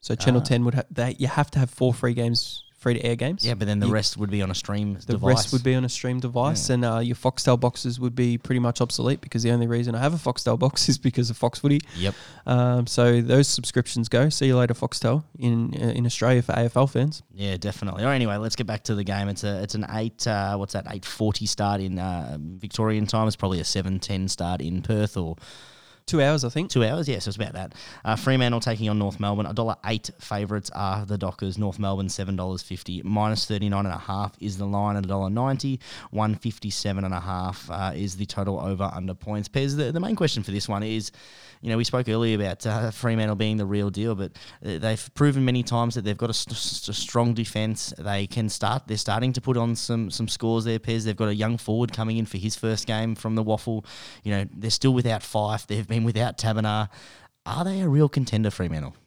So Channel Ah. 10 would have that. You have to have four free games, free to air games. Yeah, but then the You- rest would be on a stream The device. rest would be on a stream device, and uh, your Foxtel boxes would be pretty much obsolete because the only reason I have a Foxtel box (laughs) is because of Fox Footy. Yep. Um, so those subscriptions go. See you later, Foxtel in uh, in Australia for AFL fans. Yeah, definitely. Or anyway, let's get back to the game. It's a it's an eight uh, what's that eight forty start in uh, Victorian time. It's probably a seven ten start in Perth or Two hours, I think. two hours. yes, so it's about that. Uh, Fremantle taking on North Melbourne. A dollar eight favourites are the Dockers. North Melbourne seven dollars fifty. Minus thirty nine and a half is the line at a dollar ninety. One fifty seven and a half uh, is the total over under points. Pez. The, the main question for this one is, you know, we spoke earlier about uh, Fremantle being the real deal, but uh, they've proven many times that they've got a, st- st- strong defence. They can start. They're starting to put on some some scores there. Pez. They've got a young forward coming in for his first game from the WAFL. You know, they're still without Fyfe. They've been without Taberner. Are they a real contender, Fremantle?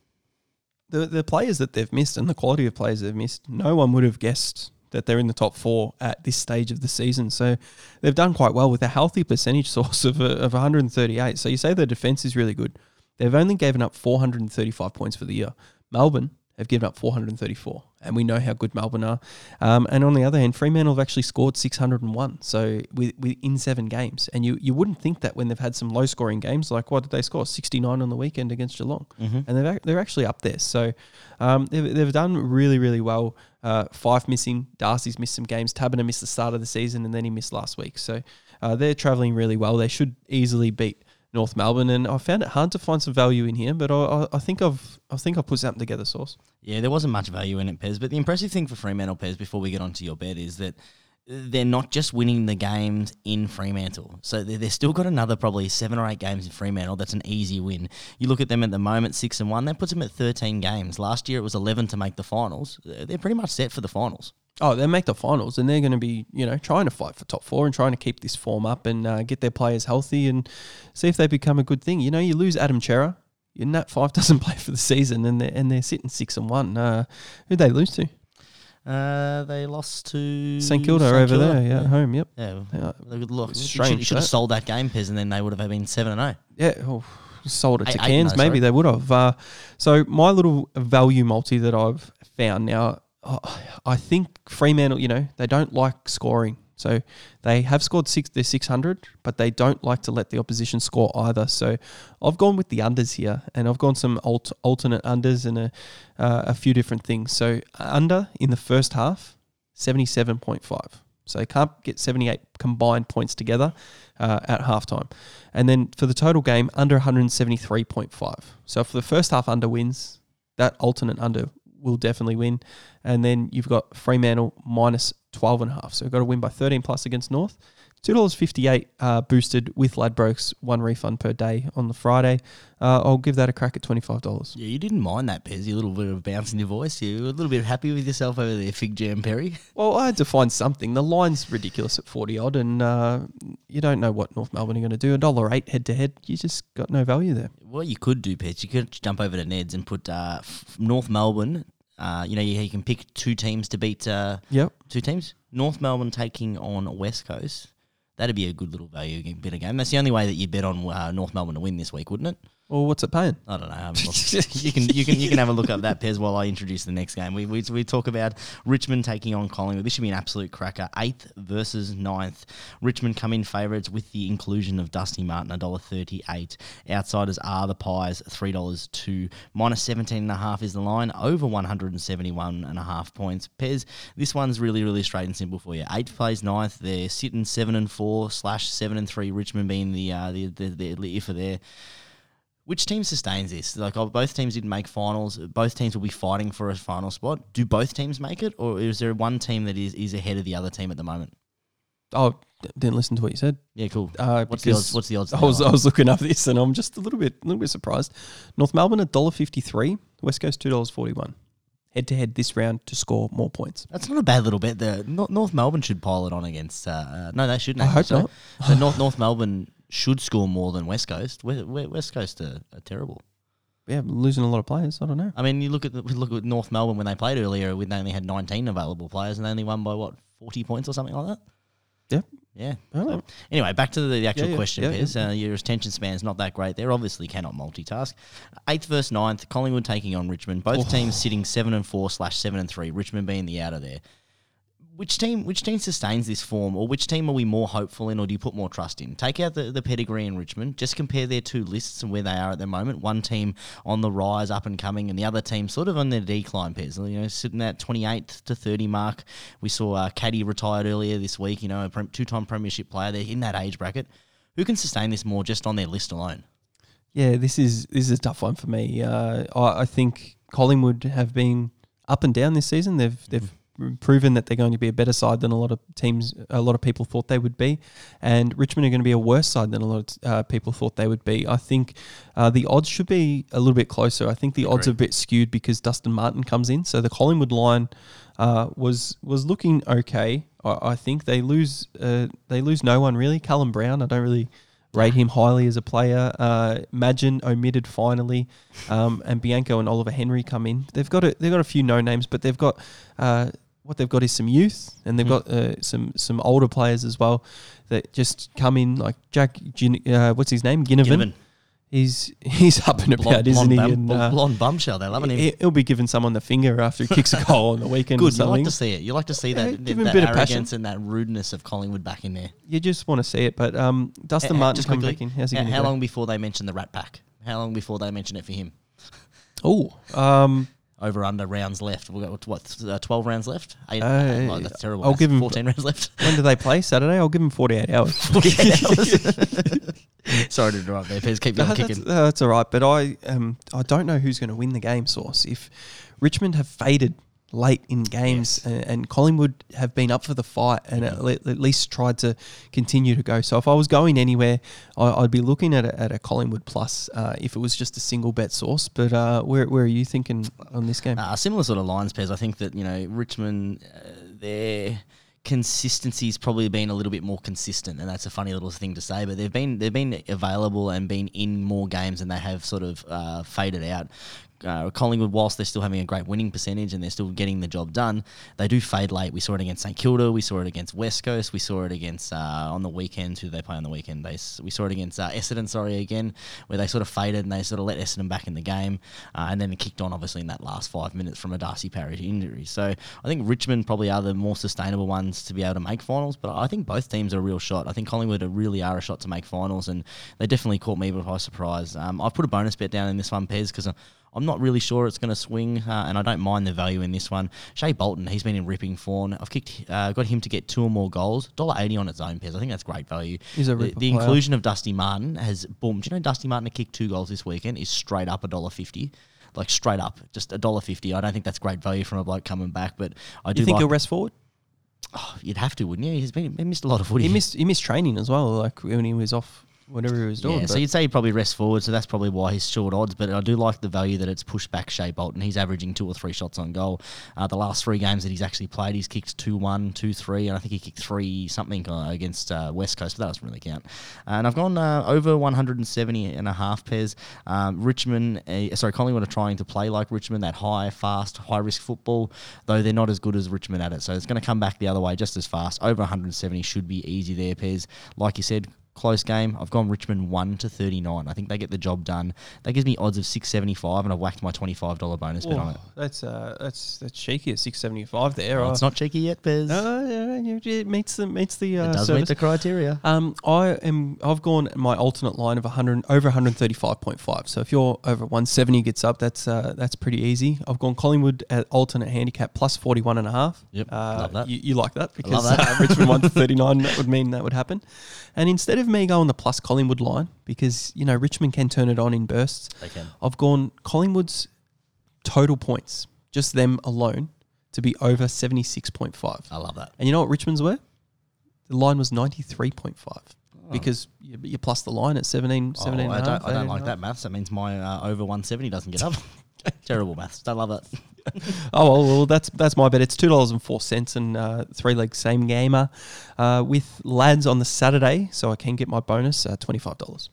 The the players that they've missed and the quality of players they've missed, no one would have guessed that they're in the top four at this stage of the season. So they've done quite well with a healthy percentage (laughs) source of a, of 138. So you say their defense is really good. They've only given up 435 points for the year. Melbourne have given up 434, and we know how good Melbourne are. Um, and on the other hand, Fremantle have actually scored 601, so with, with in seven games. And you you wouldn't think that when they've had some low scoring games, like what did they score? 69 on the weekend against Geelong, and they've, they're actually up there. So um, they've, they've done really really well. Uh, Fyfe missing, Darcy's missed some games. Taberner missed the start of the season, and then he missed last week. So uh, they're travelling really well. They should easily beat. North Melbourne, and I found it hard to find some value in here, but I, I, I think I've I think I've put something together, source. Yeah, there wasn't much value in it, Pez. But the impressive thing for Fremantle, Pez, before we get onto your bet, is that they're not just winning the games in Fremantle. So they- they've still got another probably seven or eight games in Fremantle. That's an easy win. You look at them at the moment, six and one. That puts them at thirteen games. Last year it was eleven to make the finals. They're pretty much set for the finals. Oh, they make the finals, and they're going to be, you know, trying to fight for top four and trying to keep this form up and uh, get their players healthy and see if they become a good thing. You know, you lose Adam Cerra, and Nat Fyfe (laughs) doesn't play for the season, and they're and they're sitting six and one. Uh, who'd they lose to? Uh, they lost to St Kilda over there, yeah, at home. Yep. Yeah, Yeah. Look. You strange, should, you should have sold that game, Pez, and then they would have been seven and zero. Yeah, oh, sold it Eight- to eight, Cairns. no, maybe sorry. they would have. Uh, so my little value multi that I've found now, I think Fremantle. You know, they don't like scoring, so they have scored six. They're six hundred, but they don't like to let the opposition score either. So I've gone with the unders here, and I've gone some alt- alternate unders and a uh, a few different things. So under in the first half, seventy seven point five. So they can't get 78 combined points together uh, at halftime. And then for the total game, under 173.5. So for the first half under wins, that alternate under will definitely win. And then you've got Fremantle minus 12 and a half. So you've got to win by 13 plus against North. $2.58 uh, boosted with Ladbrokes, one refund per day on the Friday. Uh, I'll give that a crack at $25. Yeah, you didn't mind that, Pez. A little bit of bounce in your voice. You were a little bit happy with yourself over there, Fig Jam Perry. (laughs) Well, I had to find something. The line's ridiculous at 40 odd, and uh, you don't know what North Melbourne are going to do. A dollar eight head to head, you just got no value there. What you could do, Pez, you could jump over to Ned's and put uh, North Melbourne. Uh, you know, you, you can pick two teams to beat uh, Yep. two teams. North Melbourne taking on West Coast. That'd be a good little value bit of game. That's the only way that you bet on uh, North Melbourne to win this week, wouldn't it? Well, what's it paying? I don't know. I haven't looked. you can you can you can have a look up that Pez while I introduce the next game. We, we we talk about Richmond taking on Collingwood. This should be an absolute cracker. Eighth versus ninth. Richmond come in favourites with the inclusion of Dusty Martin, a dollar thirty eight. Outsiders are the Pies, three dollars two. Minus seventeen and a half is the line. Over one hundred and seventy one and a half points. Pez, this one's really really straight and simple for you. Eighth plays ninth. They're sitting seven and four slash seven and three. Richmond being the uh, the the, the, the if there. Which team sustains this? Like, oh, both teams didn't make finals. Both teams will be fighting for a final spot. Do both teams make it, or is there one team that is, is ahead of the other team at the moment? Oh, didn't listen to what you said. Yeah, cool. Uh, what's the odds? What's the odds? I was. I was looking up this and I'm just a little bit, a little bit surprised. North Melbourne at dollar fifty three, West Coast two dollars forty one. Head to head this round to score more points. That's not a bad little bet. The North, North Melbourne should pile it on against. Uh, uh, no, they shouldn't. I hope actually. not. So North North Melbourne should score more than West Coast. We- we- West Coast are, are terrible. Yeah, losing a lot of players. I don't know. I mean, you look at the, (laughs) look at North Melbourne when they played earlier. When they only had 19 available players and they only won by what 40 points or something like that. Yeah. Yeah. Don't. Anyway, back to the, the actual Yeah, yeah, question, yeah, Piers. Uh, your attention span's not that great. They obviously cannot multitask. Eighth versus ninth, Collingwood taking on Richmond. Both Oh. teams sitting seven and four slash seven and three. Richmond being the outer there. Which team? Which team sustains this form, or which team are we more hopeful in, or do you put more trust in? Take out the, the pedigree in Richmond. Just compare their two lists and where they are at the moment. One team on the rise, up and coming, and the other team sort of on their decline. Pairs, you know, sitting at twenty eighth to thirty mark. We saw uh, Caddy retired earlier this week. You know, a two time premiership player. They're in that age bracket. Who can sustain this more just on their list alone? Yeah, this is this is a tough one for me. Uh, I, I think Collingwood have been up and down this season. They've they've proven that they're going to be a better side than a lot of teams, a lot of people thought they would be, and Richmond are going to be a worse side than a lot of uh, people thought they would be. I think uh, the odds should be a little bit closer. I think the odds are a bit skewed because Dustin Martin comes in, so the Collingwood line uh, was was looking okay. I, I think they lose uh, they lose no one really. Callum Brown, I don't really rate him highly as a player. Uh, Magin omitted finally, um, and Bianco and Oliver Henry come in. They've got a they've got a few no names, but they've got uh, what they've got is some youth, and they've got uh, some some older players as well that just come in like Jack. Gin, uh, what's his name? Ginnivan. Ginnivan. He's he's up and about, isn't he? blonde, And, bum, uh, blonde bumshell. They're loving him. he- he'll be giving someone the finger after he kicks a goal on the weekend. or Good. You like to see it. You like to see Yeah, that, give that, him a that bit of passion. arrogance and that rudeness of Collingwood back in there. You just want to see it, but um, Dustin Uh, Martin just coming quickly, back in. How's he how, going how long before they mention the Rat Pack? How long before they mention it for him? Oh, um, Over under rounds left. We've got what uh, twelve rounds left. Eight, Uh, oh, that's terrible. I'll That's give him- fourteen rounds left. (laughs) when do they play? Saturday. I'll give him forty-eight hours. (laughs) 48 (laughs) hours. Sorry to interrupt there, Pez. Keep No, on that's, kicking. uh, that's all right, but I um I don't know who's going to win the game. Source if Richmond have faded late in games and, and Collingwood have been up for the fight and at, le- at least tried to continue to go. So if I was going anywhere, I, I'd be looking at a, at a Collingwood plus uh, if it was just a single bet source. But uh, where where are you thinking on this game? Uh, similar sort of lines, Pez. I think that you know Richmond, uh, their consistency's probably been a little bit more consistent, and that's a funny little thing to say. But they've been they've been available and been in more games, and they have sort of uh, faded out. Uh, Collingwood, whilst they're still having a great winning percentage and they're still getting the job done, they do fade late. We saw it against St Kilda, we saw it against West Coast, we saw it against uh, on the weekend. Who they play on the weekend? They we saw it against uh, Essendon, sorry again, where they sort of faded and they sort of let Essendon back in the game, uh, and then kicked on obviously in that last five minutes from a Darcy Parish injury. So I think Richmond probably are the more sustainable ones to be able to make finals, but I think both teams are a real shot. I think Collingwood really are a shot to make finals, and they definitely caught me by surprise. Um, I've put a bonus bet down in this one, Pez, because I'm not really sure it's going to swing, uh, and I don't mind the value in this one. Shai Bolton, he's been in ripping form. I've kicked, uh, got him to get two or more goals. $1.80 on its own, Pez. I think that's great value. He's a the, the inclusion of Dusty Martin has boom. Do you know Dusty Martin to kick two goals this weekend is straight up $1.50. Like straight up, just $1.50. I don't think that's great value from a bloke coming back, but I do you think like, he'll rest forward? You'd have to, wouldn't you? He's been he missed a lot of footy. He missed he missed training as well, like when he was off, whatever he was doing. Yeah, so you'd say he'd probably rest forward, so that's probably why he's short odds. But I do like the value that it's pushed back Shai Bolton. He's averaging two or three shots on goal. Uh, the last three games that he's actually played, he's kicked 2 1, 2 3, and I think he kicked 3 something uh, against uh, West Coast, but that doesn't really count. and I've gone uh, over 170 and a half pairs. Um, Richmond, uh, sorry, Collingwood are trying to play like Richmond, that high, fast, high risk football, though they're not as good as Richmond at it. So it's going to come back the other way just as fast. Over 170 should be easy there, pairs. Like you said, close game. I've gone Richmond one to thirty nine. I think they get the job done. That gives me odds of six seventy five, and I've whacked my twenty five dollar bonus bet on it. That's uh, that's that's cheeky at six seventy five there. I- it's not cheeky yet, Bez. No, yeah, yeah, it meets the meets the. Uh, it does service. meet the criteria. Um, I am. I've gone my alternate line of 100 over 135.5. So if you're over 170 gets up, that's uh, that's pretty easy. I've gone Collingwood at alternate handicap plus 41 and a half. Yep, uh, love that. You, you like that because that. Uh, Richmond 1 to 39 that would mean that would happen. And instead of me going the plus Collingwood line because you know Richmond can turn it on in bursts, They can. I've gone Collingwood's total points, just them alone, to be over 76.5. I love that. And you know what Richmond's were? The line was 93.5 because you, you plus the line at 17, 17 Oh, I don't, I don't like that maths. That means my uh, over one seventy doesn't get up. (laughs) (laughs) Terrible maths. Don't love it. (laughs) Oh well, well, that's that's my bet. It's two dollars and four cents and uh, three leg same gamer uh, with lads on the Saturday, so I can get my bonus uh, twenty five dollars.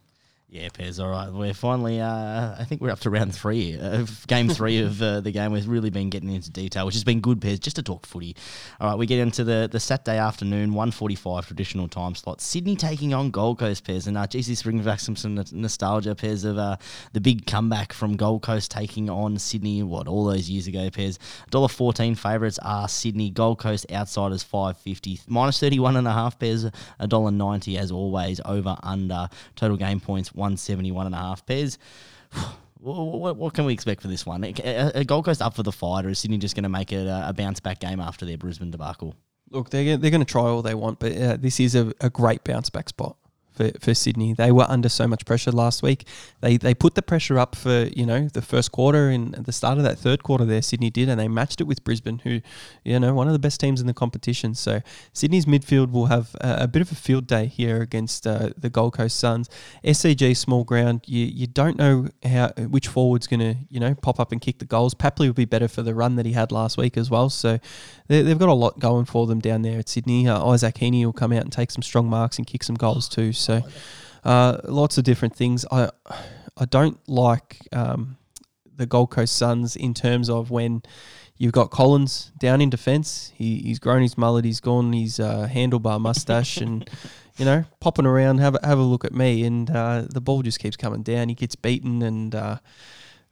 Yeah, Pairs, all right. We're finally, uh, I think we're up to round three of game (laughs) three of uh, the game. We've really been getting into detail, which has been good, Pairs, just to talk footy. All right, we get into the, the Saturday afternoon, 1.45 traditional time slot. Sydney taking on Gold Coast, Pairs. And, uh, geez, this brings back some, some nostalgia, Pairs, of uh, the big comeback from Gold Coast taking on Sydney, what, all those years ago, Pairs. $1.14 favourites are Sydney, Gold Coast outsiders 550 minus 31 and a half pairs, $1.90 as always, over under. Total game points 171 and a half pairs. (sighs) What, what, can we expect for this one? A, a Gold Coast up for the fight, or is Sydney just going to make it a, a bounce back game after their Brisbane debacle? Look, they're they're going to try all they want, but uh, this is a, a great bounce back spot for, for Sydney. They were under so much pressure last week. They they put the pressure up for you know the first quarter and the start of that third quarter there. Sydney did, and they matched it with Brisbane, who you know one of the best teams in the competition. So Sydney's midfield will have a, a bit of a field day here against uh, the Gold Coast Suns. SCG small ground. You you don't know how which forward's going to you know pop up and kick the goals. Papley will be better for the run that he had last week as well. So they, they've got a lot going for them down there at Sydney. Uh, Isaac Heaney will come out and take some strong marks and kick some goals too. Uh, lots of different things. I I don't like um, the Gold Coast Suns in terms of when you've got Collins down in defence. He, he's grown his mullet. He's gone his uh, handlebar mustache and. (laughs) You know, popping around, have a, have a look at me, and uh, the ball just keeps coming down. He gets beaten, and uh,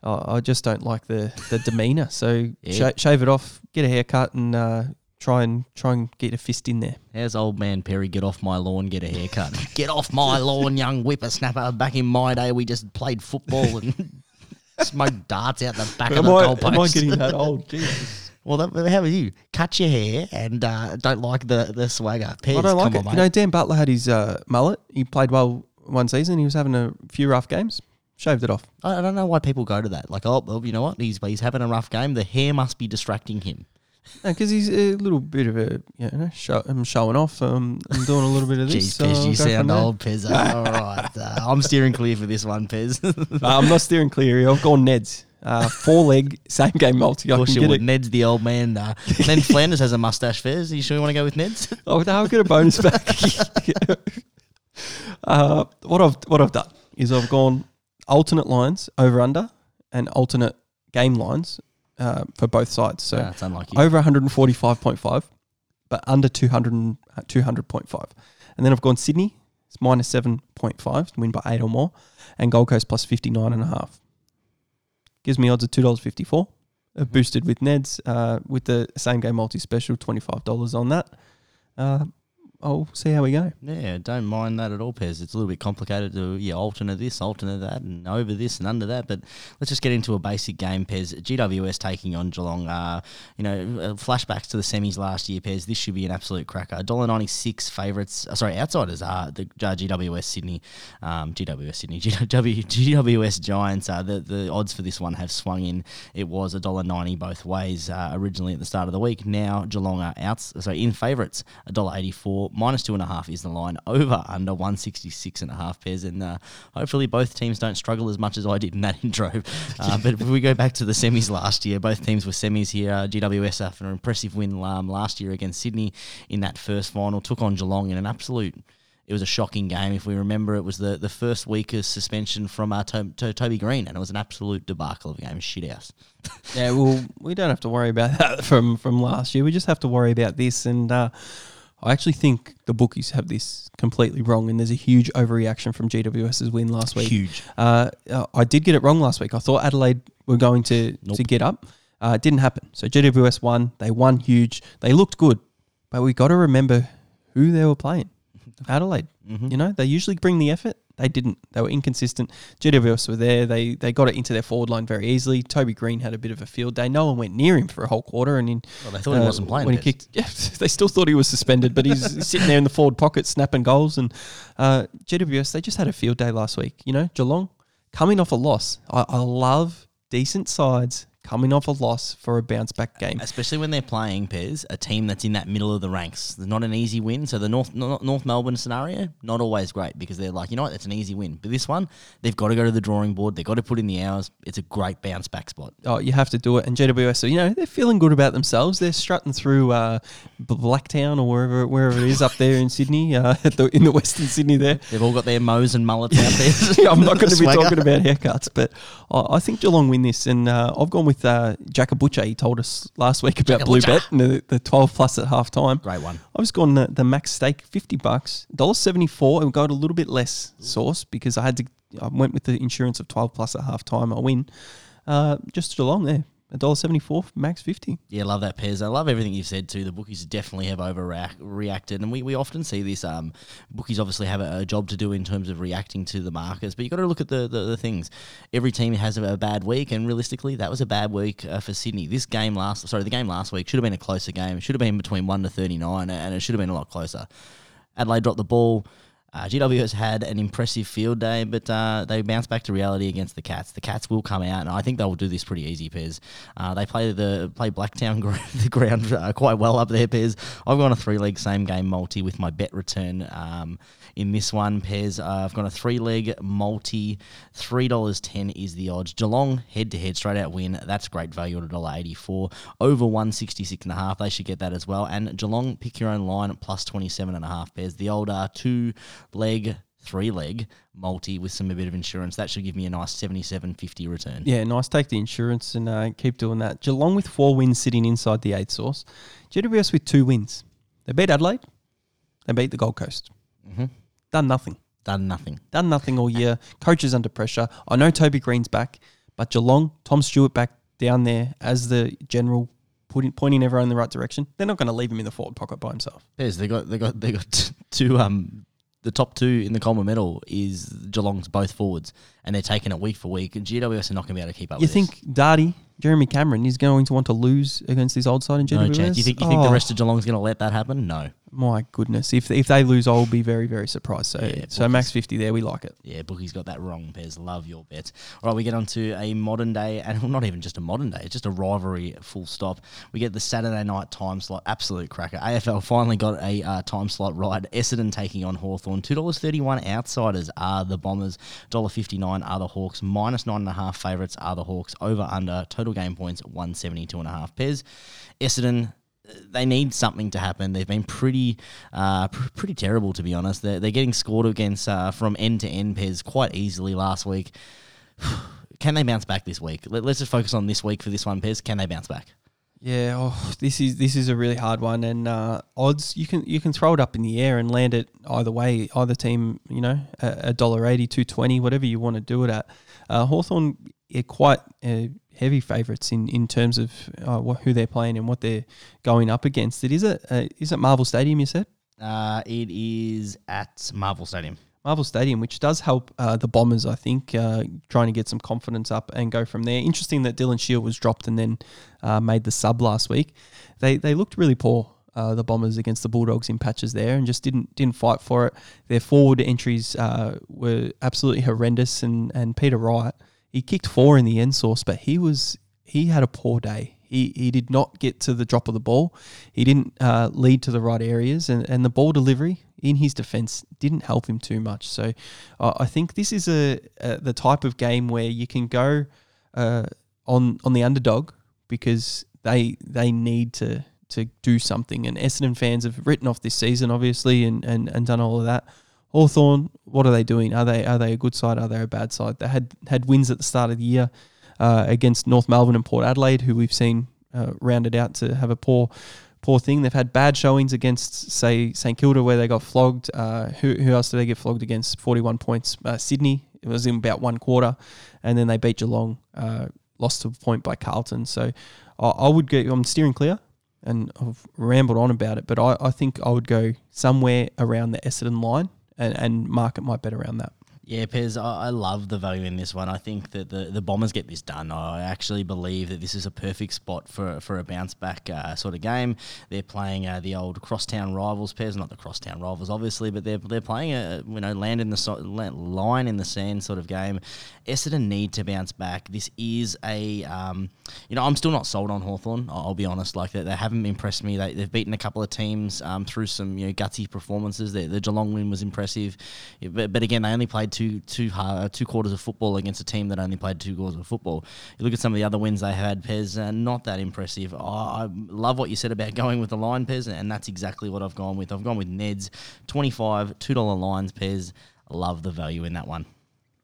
I just don't like the, the demeanour. So Yeah. sha- shave it off, get a haircut, and uh, try and try and get a fist in there. How's old man Perry get off my lawn, get a haircut? (laughs) get off my lawn, young whippersnapper. Back in my day, we just played football and (laughs) smoked darts out the back of Am the I, goalpost. am I getting that old? (laughs) Jesus. Well, that, how are you? Cut your hair and uh, don't like the, the swagger. Pez, I don't like come it. on, mate. you know, Dan Butler had his uh, mullet. He played well one season. He was having a few rough games. Shaved it off. I I don't know why people go to that. Like, oh, well, you know what? He's he's having a rough game. The hair must be distracting him. Because he's a little bit of a, you know, show, I'm showing off. Um, I'm doing a little bit of this. Jeez, so Pez, you sound old, Pez. All right, uh, I'm steering clear for this one, Pez. (laughs) Uh, I'm not steering clear here. I've gone Neds. uh, four leg (laughs) same game multi. Of course you would. it. Ned's the old man. Uh, then (laughs) Flanders has a mustache. Fairs. Are you sure you want to go with Ned's? Oh, no, I'll get a bonus back. uh, what I've what I've done is I've gone alternate lines over under and alternate game lines uh, for both sides. So That's unlucky. over 145.5, but under 200 and- uh, 200.5. And then I've gone Sydney, it's minus 7.5, win by eight or more, and Gold Coast plus 59.5. Gives me odds of $2.54. Uh, boosted with Neds uh, with the same game multi special, $25 on that. I'll see how we go. Yeah, don't mind that at all, Pez. It's a little bit complicated to yeah alternate this, alternate that, and over this and under that. But let's just get into a basic game, Pez. GWS taking on Geelong. Uh, you know, uh, flashbacks to the semis last year, Pez. This should be an absolute cracker. Dollar ninety six favourites. Uh, sorry, outsiders are the uh, GWS Sydney, um, GWS Sydney, (laughs) GW, GWS Giants. Uh, the the odds for this one have swung in. It was a dollar ninety both ways uh, originally at the start of the week. Now Geelong are outs. so in favourites, a dollar eighty four minus two and a half is the line over under 166 and a half pairs and uh, hopefully both teams don't struggle as much as I did (laughs) in that intro uh, (laughs) but if we go back to the semis last year both teams were semis here uh, GWS after an impressive win um, last year against Sydney in that first final took on Geelong in an absolute it was a shocking game. If we remember, it was the, the first week of suspension from uh, to- to- Toby Greene, and it was an absolute debacle of a game. Shit house. Yeah, well, we don't have to worry about that (laughs) from from last year. We just have to worry about this. And uh, I actually think the bookies have this completely wrong. And there's a huge overreaction from GWS's win last week. Huge. Uh, uh, I did get it wrong last week. I thought Adelaide were going to to get up. Uh, it didn't happen. So GWS won. They won huge. They looked good, but we got to remember who they were playing. Adelaide. You know, they usually bring the effort. They didn't. They were inconsistent. GWS were there. They they got it into their forward line very easily. Toby Greene had a bit of a field day. No one went near him for a whole quarter. And in, Well, they thought he wasn't playing, when he kicked. Yeah, (laughs) they still thought he was suspended, but he's (laughs) sitting there in the forward pocket snapping goals. And uh, GWS they just had a field day last week. You know, Geelong coming off a loss. I, I love decent sides coming off a loss for a bounce back game. especially when they're playing Pez, a team that's in that middle of the ranks. It's not an easy win. So the North North Melbourne scenario not always great because they're like, you know what, that's an easy win. But this one, they've got to go to the drawing board. They've got to put in the hours. It's a great bounce back spot. Oh, you have to do it. And GWS, so, you know, they're feeling good about themselves. They're strutting through uh, Blacktown or wherever wherever it is up there in Sydney, uh, (laughs) at the, in the Western Sydney there. They've all got their mows and mullets out there. (laughs) I'm not going to be (laughs) talking about haircuts, but I, I think Geelong win this. And uh, I've gone with uh, Jack Butcher. He told us last week about BlueBet and the, the 12 plus at half time. Great one. I was going the, the max stake, 50 bucks, $1.74, and got a little bit less sauce because I had to, I went with the insurance of 12 plus at half time. I win. Uh, just Geelong there, $1.74, max 50. Yeah, love that, Pez. I love everything you've said too. The bookies definitely have overreacted, and we, we often see this. Um, bookies obviously have a, a job to do in terms of reacting to the markets, but you've got to look at the, the, the things. Every team has a, a bad week, and realistically, that was a bad week uh, for Sydney. This game last, sorry, the game last week should have been a closer game. It should have been between one to thirty nine, and it should have been a lot closer. Adelaide dropped the ball. Uh, GWS had an impressive field day, but uh, they bounce back to reality against the Cats. The Cats will come out, and I think they will do this pretty easy, Pez. Uh, they play the play Blacktown (laughs) gr- the ground uh, quite well up there, Pez. I've gone a three leg same game multi with my bet return um, in this one, Pez. Uh, I've gone a three leg multi, three dollars ten is the odds. Geelong head to head straight out win. That's great value at a dollar eighty four over one sixty six and a half. They should get that as well. And Geelong pick your own line plus twenty seven and a half. Pez the old uh, two leg, three leg multi with some a bit of insurance. That should give me a nice seventy seven fifty return. Yeah, nice. Take the insurance and uh, keep doing that. Geelong with four wins sitting inside the eight source. GWS with two wins. They beat Adelaide. They beat the Gold Coast. Done nothing. Done nothing. Done nothing all year. Coaches under pressure. I know Toby Greene's back, but Geelong, Tom Stewart back down there as the general, putting, pointing everyone in the right direction. They're not going to leave him in the forward pocket by himself. Yes, they got they got they got (laughs) two um the top two in the Coleman medal is Geelong's both forwards, and they're taking it week for week. And GWS are not going to be able to keep up. You think Darty, Jeremy Cameron, is going to want to lose against this old side in GWS? No chance. You think you think the Oh. rest of Geelong's going to let that happen? No. My goodness, if if they lose, I'll be very very surprised. So Yeah, so max fifty there, we like it. Yeah, Bookie's got that wrong, Pez. Love your bets. All right, we get on to a modern day, and well, not even just a modern day, it's just a rivalry full stop. We get the Saturday night time slot, absolute cracker. AFL finally got a uh, time slot right. Essendon taking on Hawthorn. $2.31 outsiders are the Bombers, $1.59 are the Hawks, minus 9.5 favourites are the Hawks, over under, total game points 172.5. Pez. Essendon they need something to happen. They've been pretty, uh, pr- pretty terrible to be honest. They're, they're getting scored against uh, from end to end pairs quite easily last week. (sighs) Can they bounce back this week? Let, us just focus on this week for this one, Pez. Can they bounce back? Yeah, oh, this is this is a really hard one, and uh, odds you can you can throw it up in the air and land it either way. Either team, you know, a dollar eighty, two twenty, whatever you want to do it at. Uh, Hawthorn are quite uh, heavy favourites in, in terms of uh, wh- who they're playing and what they're going up against. It is it uh, is it Marvel Stadium? You said Uh, it is at Marvel Stadium. Marvel Stadium, which does help uh, the Bombers, I think, uh, trying to get some confidence up and go from there. Interesting that Dylan Shiel was dropped and then uh, made the sub last week. They they looked really poor. Uh, the Bombers against the Bulldogs in patches there, and just didn't didn't fight for it. Their forward entries uh, were absolutely horrendous, and and Peter Wright he kicked four in the end source, but he was he had a poor day. He, he did not get to the drop of the ball. He didn't uh, lead to the right areas, and, and the ball delivery in his defence didn't help him too much. So uh, I think this is a, a, the type of game where you can go uh, on on the underdog because they they need to to do something. And Essendon fans have written off this season, obviously, and, and, and done all of that. Hawthorn, what are they doing? Are they are they a good side? Are they a bad side? They had had wins at the start of the year uh, against North Melbourne and Port Adelaide, who we've seen uh, rounded out to have a poor poor thing. They've had bad showings against, say, St Kilda, where they got flogged. Uh, who, who else did they get flogged against? 41 points. Uh, Sydney, it was in about one quarter. And then they beat Geelong, uh, lost to a point by Carlton. So I, I would go, I'm steering clear and I've rambled on about it, but I, I think I would go somewhere around the Essendon line and, and market might bet around that. Yeah, Pez, I, I love the value in this one. I think that the, the Bombers get this done. I actually believe that this is a perfect spot for, for a bounce back uh, sort of game. They're playing uh, the old crosstown rivals, Pez, not the crosstown rivals, obviously, but they're they're playing a you know land in the so, line in the sand sort of game. Essendon need to bounce back. This is a um, you know I'm still not sold on Hawthorn. I'll be honest, like they, they haven't impressed me. They, they've beaten a couple of teams um, through some you know gutsy performances. The, the Geelong win was impressive, but, but again they only played two two hard, two quarters of football against a team that only played two quarters of football. You look at some of the other wins they had, Pez, uh, not that impressive. Oh, I love what you said about (laughs) going with the line, Pez, and that's exactly what I've gone with. I've gone with Ned's twenty five two dollar lines, Pez. Love the value in that one.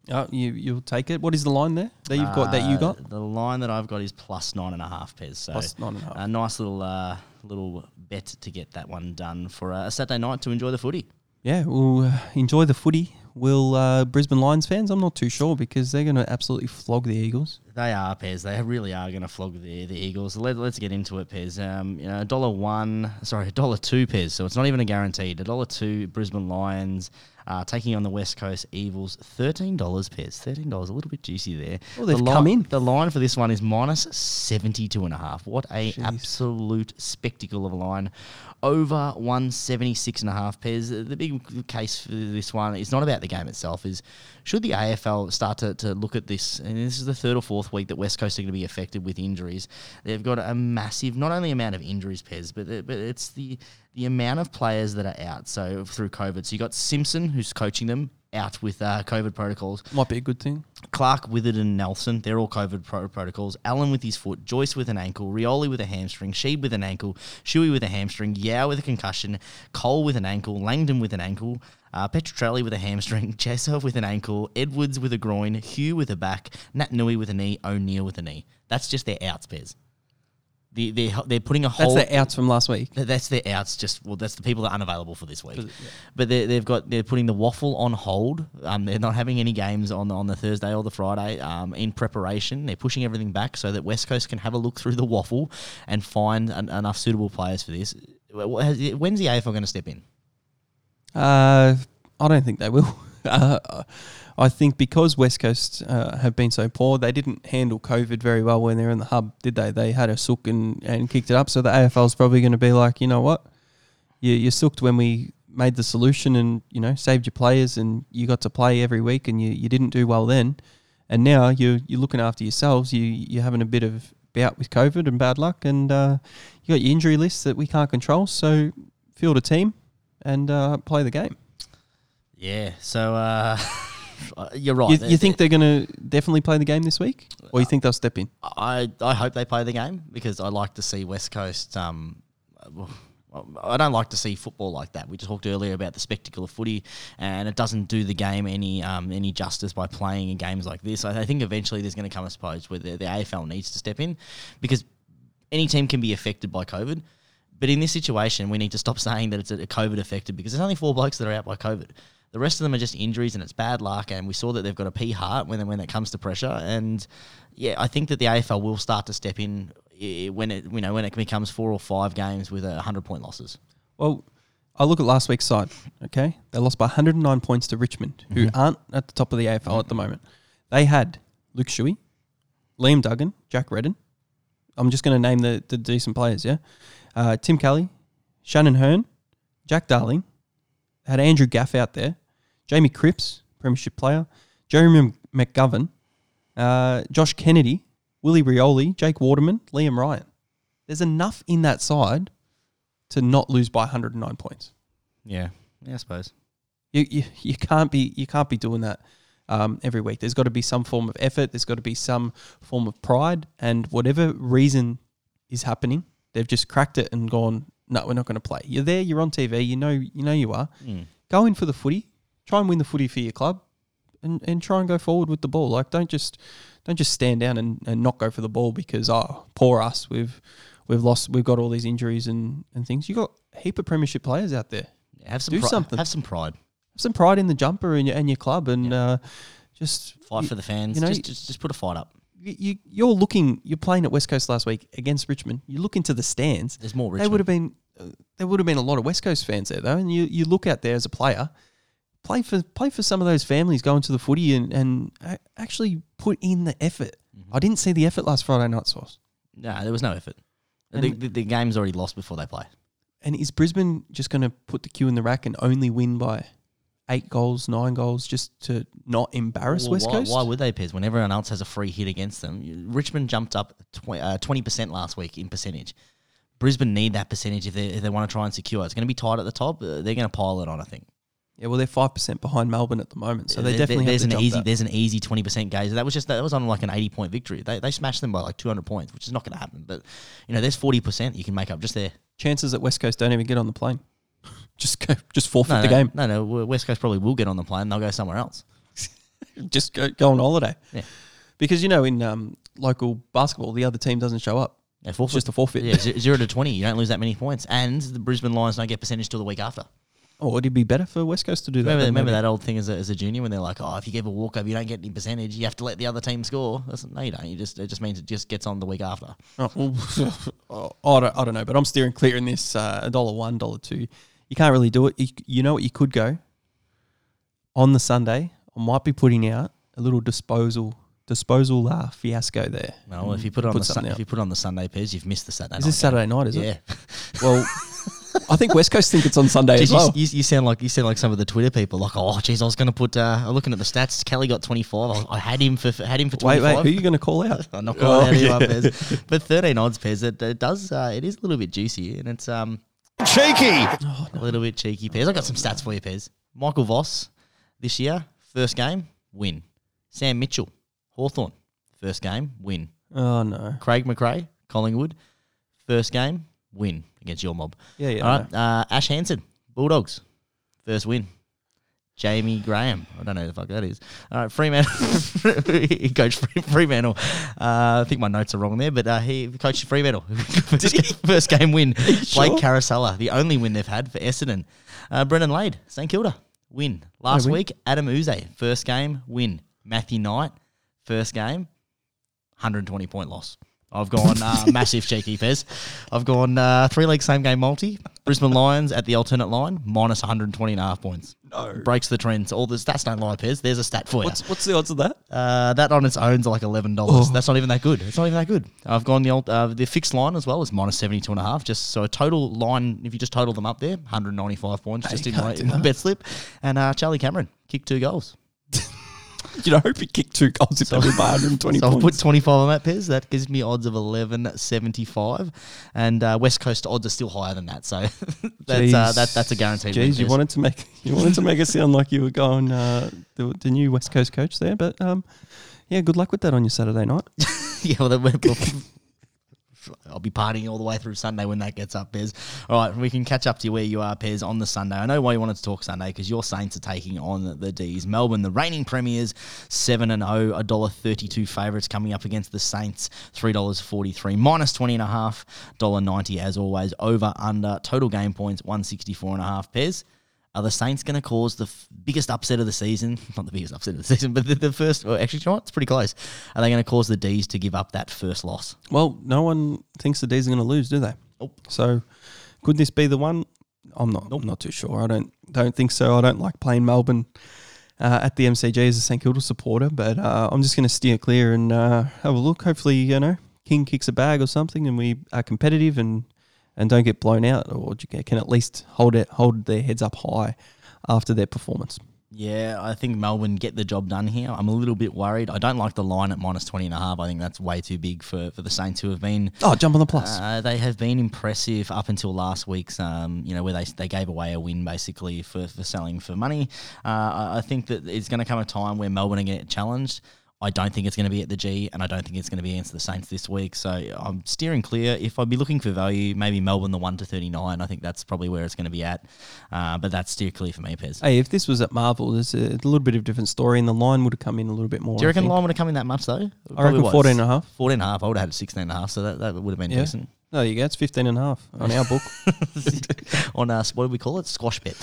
Oh, you you'll take it. What is the line there that you've got that you Uh, got? The line that I've got is plus nine and a half Pez. So Plus nine and a half. A nice little uh, little bet to get that one done for a Saturday night to enjoy the footy. Yeah, we'll uh, enjoy the footy. Will uh, Brisbane Lions fans? I'm not too sure because they're going to absolutely flog the Eagles. They are Pez. They really are going to flog the the Eagles. Let, let's get into it, Pez. Um, you know, a dollar one, sorry, a dollar two Pez. So it's not even a guaranteed. A dollar two Brisbane Lions. Uh, taking on the West Coast Evils, thirteen dollars pairs. Thirteen dollars, a little bit juicy there. Well, they've the li- come in. The line for this one is minus seventy-two and a half. What a absolute spectacle of a line. Over one seventy-six and a half pairs. The big case for this one is not about the game itself. Is should the AFL start to, to look at this? And this is the third or fourth week that West Coast are going to be affected with injuries. They've got a massive, not only amount of injuries, Pez, but but it's the the amount of players that are out. So through COVID, so you got Simpson who's coaching them out with uh, COVID protocols. Might be a good thing. Clark, Withered, and Nelson, they're all COVID pro- protocols. Allen with his foot, Joyce with an ankle, Rioli with a hamstring, Sheed with an ankle, Shuey with a hamstring, Yao with a concussion, Cole with an ankle, Langdon with an ankle, uh, Petruccelle with a hamstring, (laughs) Jessup with an ankle, Edwards with a groin, Hugh with a back, Naitanui with a knee, O'Neill with a knee. That's just their outs, Pez. The, they're, they're putting a hold That's whole. the outs from last week. Th- That's their outs. Just well, that's the people that are unavailable for this week. But they, they've got they're putting the WAFL on hold. Um, they're not having any games on on the Thursday or the Friday. Um, in preparation, they're pushing everything back so that West Coast can have a look through the WAFL and find an, enough suitable players for this. Has- When's the AFL going to step in? Uh, I don't think they will. Uh, I think because West Coast uh, have been so poor, they didn't handle COVID very well when they were in the hub, did they? They had a sook and, and kicked it up. So the AFL is probably going to be like, you know what? You, you're sooked when we made the solution and you know saved your players and you got to play every week and you, you didn't do well then, and now you you're looking after yourselves. You you're having a bit of bout with COVID and bad luck, and uh, you got your injury list that we can't control. So field a team and uh, play the game. Yeah. So (laughs) uh, you're right. You, you think they're going to definitely play the game this week, or you think they'll step in? I, I hope they play the game because I like to see West Coast. Um, well, I don't like to see football like that. We just talked earlier about the spectacle of footy, and it doesn't do the game any um, any justice by playing in games like this. I, I think eventually there's going to come a suppose where the, the AFL needs to step in because any team can be affected by COVID. But in this situation, we need to stop (laughs) saying that it's a COVID affected because there's only four blokes that are out by COVID. The rest of them are just injuries and it's bad luck. And we saw that they've got a P heart when when it comes to pressure. And yeah, I think that the AFL will start to step in when it you know when it becomes four or five games with a hundred point losses. Well, I look at last week's side. Okay, they lost by 109 points to Richmond, who aren't at the top of the AFL at the moment. They had Luke Shuey, Liam Duggan, Jack Redden. I'm just going to name the, the decent players. Yeah, uh, Tim Kelly, Shannon Hurn, Jack Darling, had Andrew Gaff out there, Jamie Cripps, Premiership player, Jeremy McGovern, uh, Josh Kennedy, Willie Rioli, Jake Waterman, Liam Ryan. There's enough in that side to not lose by 109 points. Yeah, yeah, I suppose. You, you, you can't be you can't be doing that um, every week. There's got to be some form of effort. There's got to be some form of pride, and whatever reason is happening, they've just cracked it and gone. No, we're not going to play. You're there. You're on TV. You know. You know you are. Go in for the footy. Try and win the footy for your club, and, and try and go forward with the ball. Like don't just don't just stand down and, and not go for the ball because oh poor us we've we've lost we've got all these injuries and, and things. You got a heap of premiership players out there. Yeah, have some Do pri- something. Have some pride. Have some pride in the jumper and your, and your club and uh, just Fight for the fans. You know, just, just just put a fight up. You, you you're looking. You're playing at West Coast last week against Richmond. You look into the stands. There's more They would have been. Uh, there would have been a lot of West Coast fans there though, and you, you look out there as a player. Play for play for some of those families going to the footy and, and actually put in the effort. Mm-hmm. I didn't see the effort last Friday night, Sauce. No, there was no effort. The, the, the game's already lost before they play. And is Brisbane just going to put the cue in the rack and only win by eight goals, nine goals, just to not embarrass Well, West why, Coast? why would they, Pez, when everyone else has a free hit against them? Richmond jumped up uh, 20% last week in percentage. Brisbane need that percentage if they, if they want to try and secure. It's going to be tight at the top. Uh, they're going to pile it on, I think. yeah, well, they're five percent behind Melbourne at the moment, so they There- definitely there's an easy that. there's an easy 20% gaze. That was just that was on like an 80 point victory. They, they smashed them by like 200 points, which is not going to happen. But you know, there's 40% you can make up just there. chances that West Coast don't even get on the plane. Just go, just forfeit No, the no, game. No, no, West Coast probably will get on the plane. They'll go somewhere else. (laughs) Just go, go on holiday. Yeah. Because you know in um, local basketball, the other team doesn't show up. Yeah, It's just a forfeit. Yeah, (laughs) zero to 20. You don't lose that many points. And the Brisbane Lions don't get percentage till the week after. Oh, would it be better for West Coast to do that? Remember, that old thing as a, as a junior when they're like, oh, if you give a walkover, you don't get any percentage. You have to let the other team score. That's, no, you don't. You just it just means it just gets on the week after. Oh, well, (laughs) I, don't, I don't know, but I'm steering clear in this uh, dollar one, dollar two. You can't really do it. You, you know what you could go on the Sunday. I might be putting out a little disposal disposal uh, fiasco there. No, if you put it on Put the sun, if you put on the Sunday Pez, you've missed the Saturday. Is night this game. Saturday night? Is Yeah. it? (laughs) Well, I think West Coast think it's on Sunday as Geez, you, well. you, you sound like you sound like some of the Twitter people. Like, oh, geez, I was going to put. Uh, I'm looking at the stats. Kelly got 25. I, I had him for had him for Wait, 25. wait, who are you going to call out? (laughs) I'm not calling Oh, out yeah. up, Pez. But 13 odds, Pez. It, it does. Uh, it is a little bit juicy, and it's um Cheeky. a little bit cheeky, Pez. I got some stats for you, Pez. Michael Voss this year, first game, win. Sam Mitchell, Hawthorn, first game, win. Oh no. Craig McRae, Collingwood, first game, win against your mob. Yeah, yeah. All I uh, Ash Hansen, Bulldogs, first win. Jamie Graham, I don't know who the fuck that is. All right, Fremantle, (laughs) he coached Fre- Fremantle. Uh, I think my notes are wrong there, but uh, he coached Fremantle. (laughs) first, first game win. Blake sure? Caracella, the only win they've had for Essendon. Uh, Brendon Lade, St Kilda, win. Last win. week, Adam Yze, first game, win. Matthew Knight, first game, 120 point loss. I've gone uh, (laughs) massive cheeky Pez. I've gone uh, three leg same game multi. Brisbane Lions at the alternate line, minus 120 and a half points. No. Breaks the trends. All the stats don't lie, Pez. There's a stat for you. What's what's the odds of that? Uh, that on its own's like eleven dollars. That's not even that good. It's not even that good. I've gone the old, uh, the fixed line as well is minus seventy two and a half. Just so a total line, if you just total them up there, one hundred ninety five points just in my, in my bet slip. And uh, Charlie Cameron kicked two goals. (laughs) You'd hope he kicked two goals if they win by 120 So I've put twenty five on that Pez. That gives me odds of eleven seventy five, and uh, West Coast odds are still higher than that. So (laughs) that's uh, that, that's a guaranteed. win, Jeez, you wanted to make you wanted to make it sound like you were going uh, the, the new West Coast coach there, but um, yeah, good luck with that on your Saturday night. (laughs) yeah, well, we'll, I'll be partying all the way through Sunday when that gets up, Pez. All right, we can catch up to you where you are, Pez, on the Sunday. I know why you wanted to talk Sunday because your Saints are taking on the D's. Melbourne, the reigning premiers, seven and zero, a dollar thirty-two favourites coming up against the Saints, three dollars forty-three, minus twenty and a half, dollar ninety as always. Over under total game points, one sixty-four and a half. Pez. Are the Saints going to cause the f- biggest upset of the season? (laughs) Not the biggest upset of the season, but the, the first. Well, actually, you know what? It's pretty close. Are they going to cause the D's to give up that first loss? Well, no one thinks the D's are going to lose, do they? Nope. So, could this be the one? I'm not. I'm not too sure. I don't. Don't think so. I don't like playing Melbourne uh, at the MCG as a St Kilda supporter, but uh, I'm just going to steer clear and uh, have a look. Hopefully, you know, King kicks a bag or something, and we are competitive and and don't get blown out, or can at least hold it hold their heads up high after their performance. Yeah, I think Melbourne get the job done here. I'm a little bit worried. I don't like the line at minus 20 and a half. I think that's way too big for, for the Saints who have been Oh, jump on the plus. Uh, they have been impressive up until last week's, um, you know, where they, they gave away a win basically for, for selling for money. Uh, I, I think that it's going to come a time where Melbourne are going to get challenged. I don't think it's going to be at the G, and I don't think it's going to be against the Saints this week. So I'm steering clear. If I'd be looking for value, maybe Melbourne the one to thirty nine. I think that's probably where it's going to be at. Uh, but that's steer clear for me, Pez. Hey, if this was at Marvel, there's a, little bit of a different story, and the line would have come in a little bit more. Do you reckon the line would have come in that much though? I reckon 14 and a half. 14 and a half. I would have had 16 and a half, so that, that would have been Yeah. decent. There you go. It's 15 and a half on our book. (laughs) On us, what do we call it? Squash bet.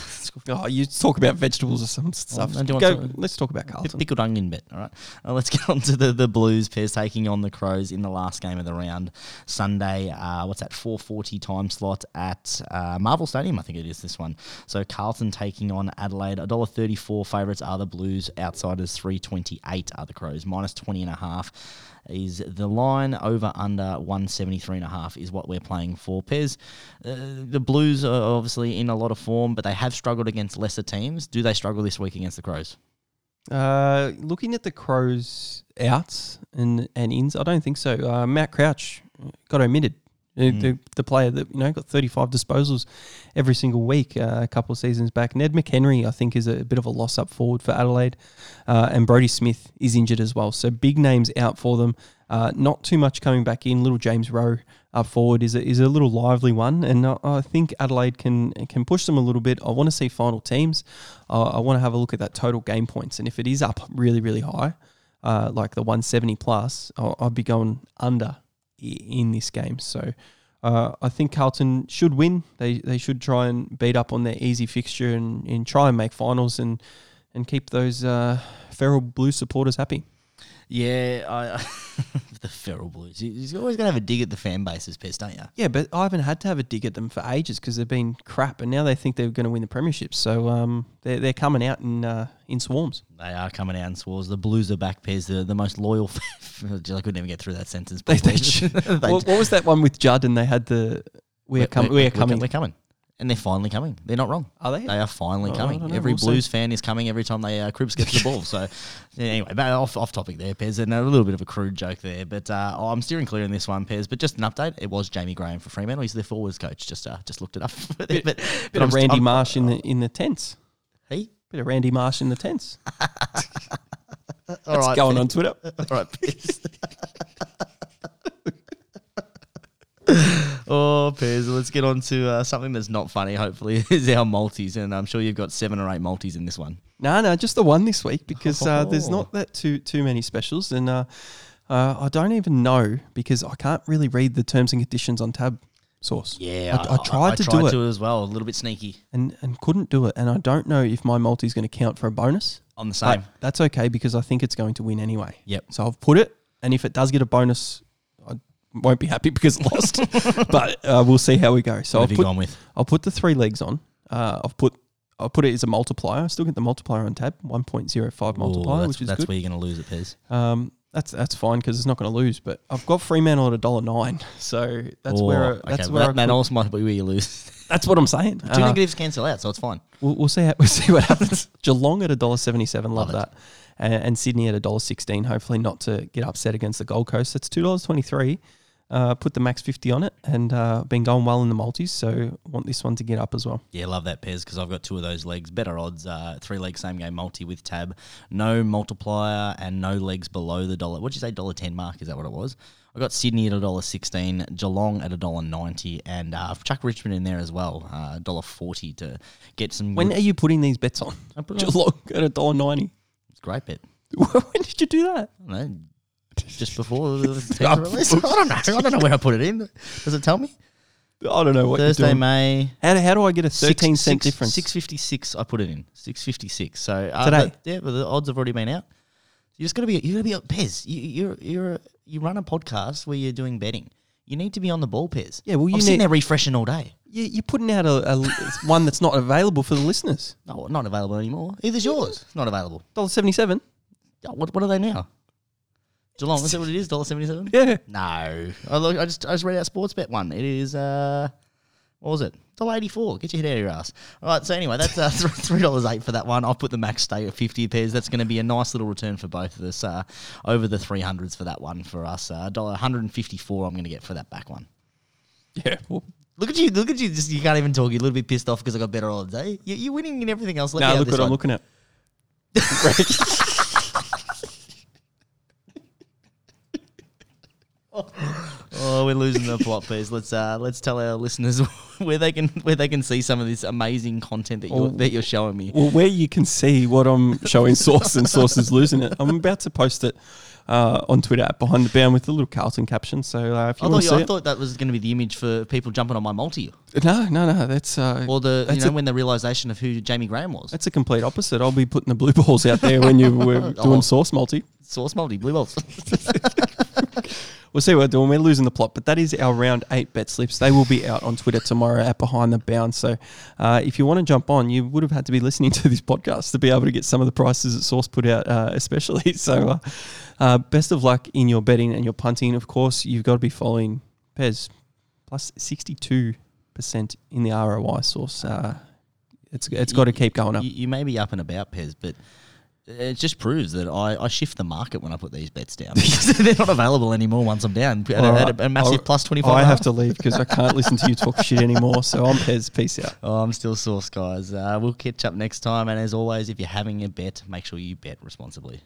oh, you talk about vegetables or some stuff. then do you Go, to- let's talk about Carlton. Pickled onion bet. All right. Uh, let's (laughs) get on to the, the Blues. Pairs taking on the Crows in the last game of the round. Sunday, uh, what's that, 440 time slot at uh, Marvel Stadium, I think it is this one. So Carlton taking on Adelaide. $1.34 favourites are the Blues. Outsiders 328 are the Crows. Minus 20 and a half is the line over under 173 and a half is what we're playing for Pez. Uh, the Blues are obviously in a lot of form, but they have struggled against lesser teams. Do they struggle this week against the Crows? Uh, looking at the Crows' outs and, and ins, I don't think so. Uh, Matt Crouch got omitted. The, the, the player that you know got 35 disposals every single week uh, a couple of seasons back. Ned McHenry, I think, is a bit of a loss up forward for Adelaide, uh, and Brody Smith is injured as well. So big names out for them. Uh, not too much coming back in. Little James Rowe up forward is a, is a little lively one, and I, think Adelaide can can push them a little bit. I want to see final teams. I want to have a look at that total game points, and if it is up really really high, uh, like the 170 plus, I'll, I'll be going under in this game. So uh, I think Carlton should win. They they should try and beat up on their easy fixture and, and try and make finals and and keep those uh, feral blue supporters happy. Yeah, I, (laughs) the feral blues. You're always going to have a dig at the fan bases, Pez, don't you? Yeah, but I haven't had to have a dig at them for ages because they've been crap, and now they think they're going to win the premiership. So um, they're they're coming out in uh, in swarms. They are coming out in swarms. The Blues are back, Pez, the, the most loyal. (laughs) I couldn't even get through that sentence. They, (laughs) they, what, what was that one with Judd? And they had the we are coming. We are coming. We're coming. And they're finally coming. They're not wrong. Are they? They are finally Oh, coming. Every We'll see. Blues fan is coming every time they uh, Cripps gets the ball. So, (laughs) yeah, anyway, but off, off topic there, Pez, and a little bit of a crude joke there. But uh, oh, I'm steering clear in this one, Pez. But just an update: it was Jamie Graham for Fremantle. He's their forwards coach. Just uh, just looked it up. (laughs) but, but, Bit I'm of st- Randy Marsh in the in the tents. Hey, Bit of Randy Marsh in the tents. (laughs) all That's right, going Pez. on Twitter. All right, Pez. Oh, Pez, let's get on to uh, something that's not funny, hopefully, (laughs) is our multis. And I'm sure you've got seven or eight multis in this one. No, no, just the one this week because uh, there's Oh. not that too too many specials, and uh, uh, I don't even know because I can't really read the terms and conditions on tab source. Yeah, I, I tried to tried do it as well. A little bit sneaky and and couldn't do it, and I don't know if my multi is going to count for a bonus. on the But same. that's okay because I think it's going to win anyway. Yep. So I've put it, and if it does get a bonus, I won't be happy because lost. (laughs) but uh, we'll see how we go. So What I'll you put, gone with? I'll put the three legs on. Uh, I've put I'll put it as a multiplier. I still get the multiplier on tab, one point zero five multiplier, Ooh, which is that's good. where you're going to lose it, Pez. Um, that's that's fine because it's not going to lose. But I've got Fremantle at a dollar nine, (laughs) so that's Or- where okay, that's where I that, that also might be where you lose. (laughs) that's what I'm saying. Two Uh, negatives cancel out, so it's fine. We'll, we'll see. How, we'll see what happens. Geelong at a dollar seventy-seven. Love, Love that. And, and Sydney at a dollar sixteen. Hopefully not to get upset against the Gold Coast. That's two dollars twenty-three. Uh, put the max fifty on it, and uh, been going well in the multis. So want this one to get up as well. Yeah, love that Pez because I've got two of those legs. Better odds, uh, three leg same game multi with tab, no multiplier and no legs below the dollar. What'd you say, dollar ten mark? Is that what it was? I got Sydney at a dollar sixteen, Geelong at a dollar ninety, and uh, I've Richmond in there as well, uh, dollar forty to get some. When good- are you putting these bets on? I put on. Geelong at a dollar ninety. It's a great bet. (laughs) when did you do that? I don't know, just before the (laughs) team release. I don't know. I don't know where I put it in. Does it tell me? I don't know what Thursday, you're doing. May. How, do- how do I get a Six- thirteen cent six- difference? 656 I put it in. 656. So uh, Today? but- yeah, but the odds have already been out. You're just gonna be you got to be Pez. You you're you're you run a podcast where you're doing betting. You need to be on the ball, Pez. Yeah, well, you I'm sitting need- there refreshing all day. You, you're putting out a, a (laughs) one that's not available for the listeners. No, not available anymore. Either's yours. It's not available. Dollar seventy-seven. Oh, What what are they now? Geelong, is that what it is? (laughs) Dollar seventy seven. Yeah. No, I, look, I just I just read out Sportsbet one. It is uh, what was it? Dollar eighty four. Get your head out of your ass. All right. So anyway, that's uh, (laughs) three dollars eight for that one. I'll put the max stay at fifty pairs. That's going to be a nice little return for both of us. Uh, over the three hundreds for that one for us. Uh, dollar one hundred and fifty four. I'm going to get for that back one. Yeah. Well, Look at you! Look at you! Just you can't even talk. You're a little bit pissed off because I got better all day. You, you're winning in everything else. Let me no, have look what I'm looking at. (laughs) Oh, we're losing the plot, please. Let's uh, let's tell our listeners (laughs) where they can where they can see some of this amazing content that you're Oh. that you're showing me. Well, where you can see what I'm showing Source and Source is losing it. I'm about to post it uh, on Twitter at Behind the Bound with a little Carlton caption. So uh, if you I thought, to see I it, thought that was going to be the image for people jumping on my multi, no, no, no, that's uh, or the you know a- when the realization of who Jamie Graham was. that's a complete opposite. I'll be putting the blue balls out there when you were (laughs) doing Oh. Source multi. Source multi blue balls. (laughs) We'll see what we're doing. We're losing the plot, but that is our round eight bet slips. They will be out on Twitter tomorrow at Behind the Bound. So uh, if you want to jump on, you would have had to be listening to this podcast to be able to get some of the prices that Source put out, uh, especially. (laughs) So uh, uh, best of luck in your betting and your punting. Of course, you've got to be following Pez plus 62% in the ROI Source. Uh, it's it's got to keep going up. You, you may be up and about, Pez, but it just proves that I, I shift the market when I put these bets down because (laughs) (laughs) they're not available anymore once I'm down at, a- All at a, a massive I'll- plus twenty five. I have to leave because I can't listen to you talk shit anymore. So I'm (laughs) Pez. Peace out. Oh, I'm still source, guys. Uh, we'll catch up next time, and as always, if you're having a bet, make sure you bet responsibly.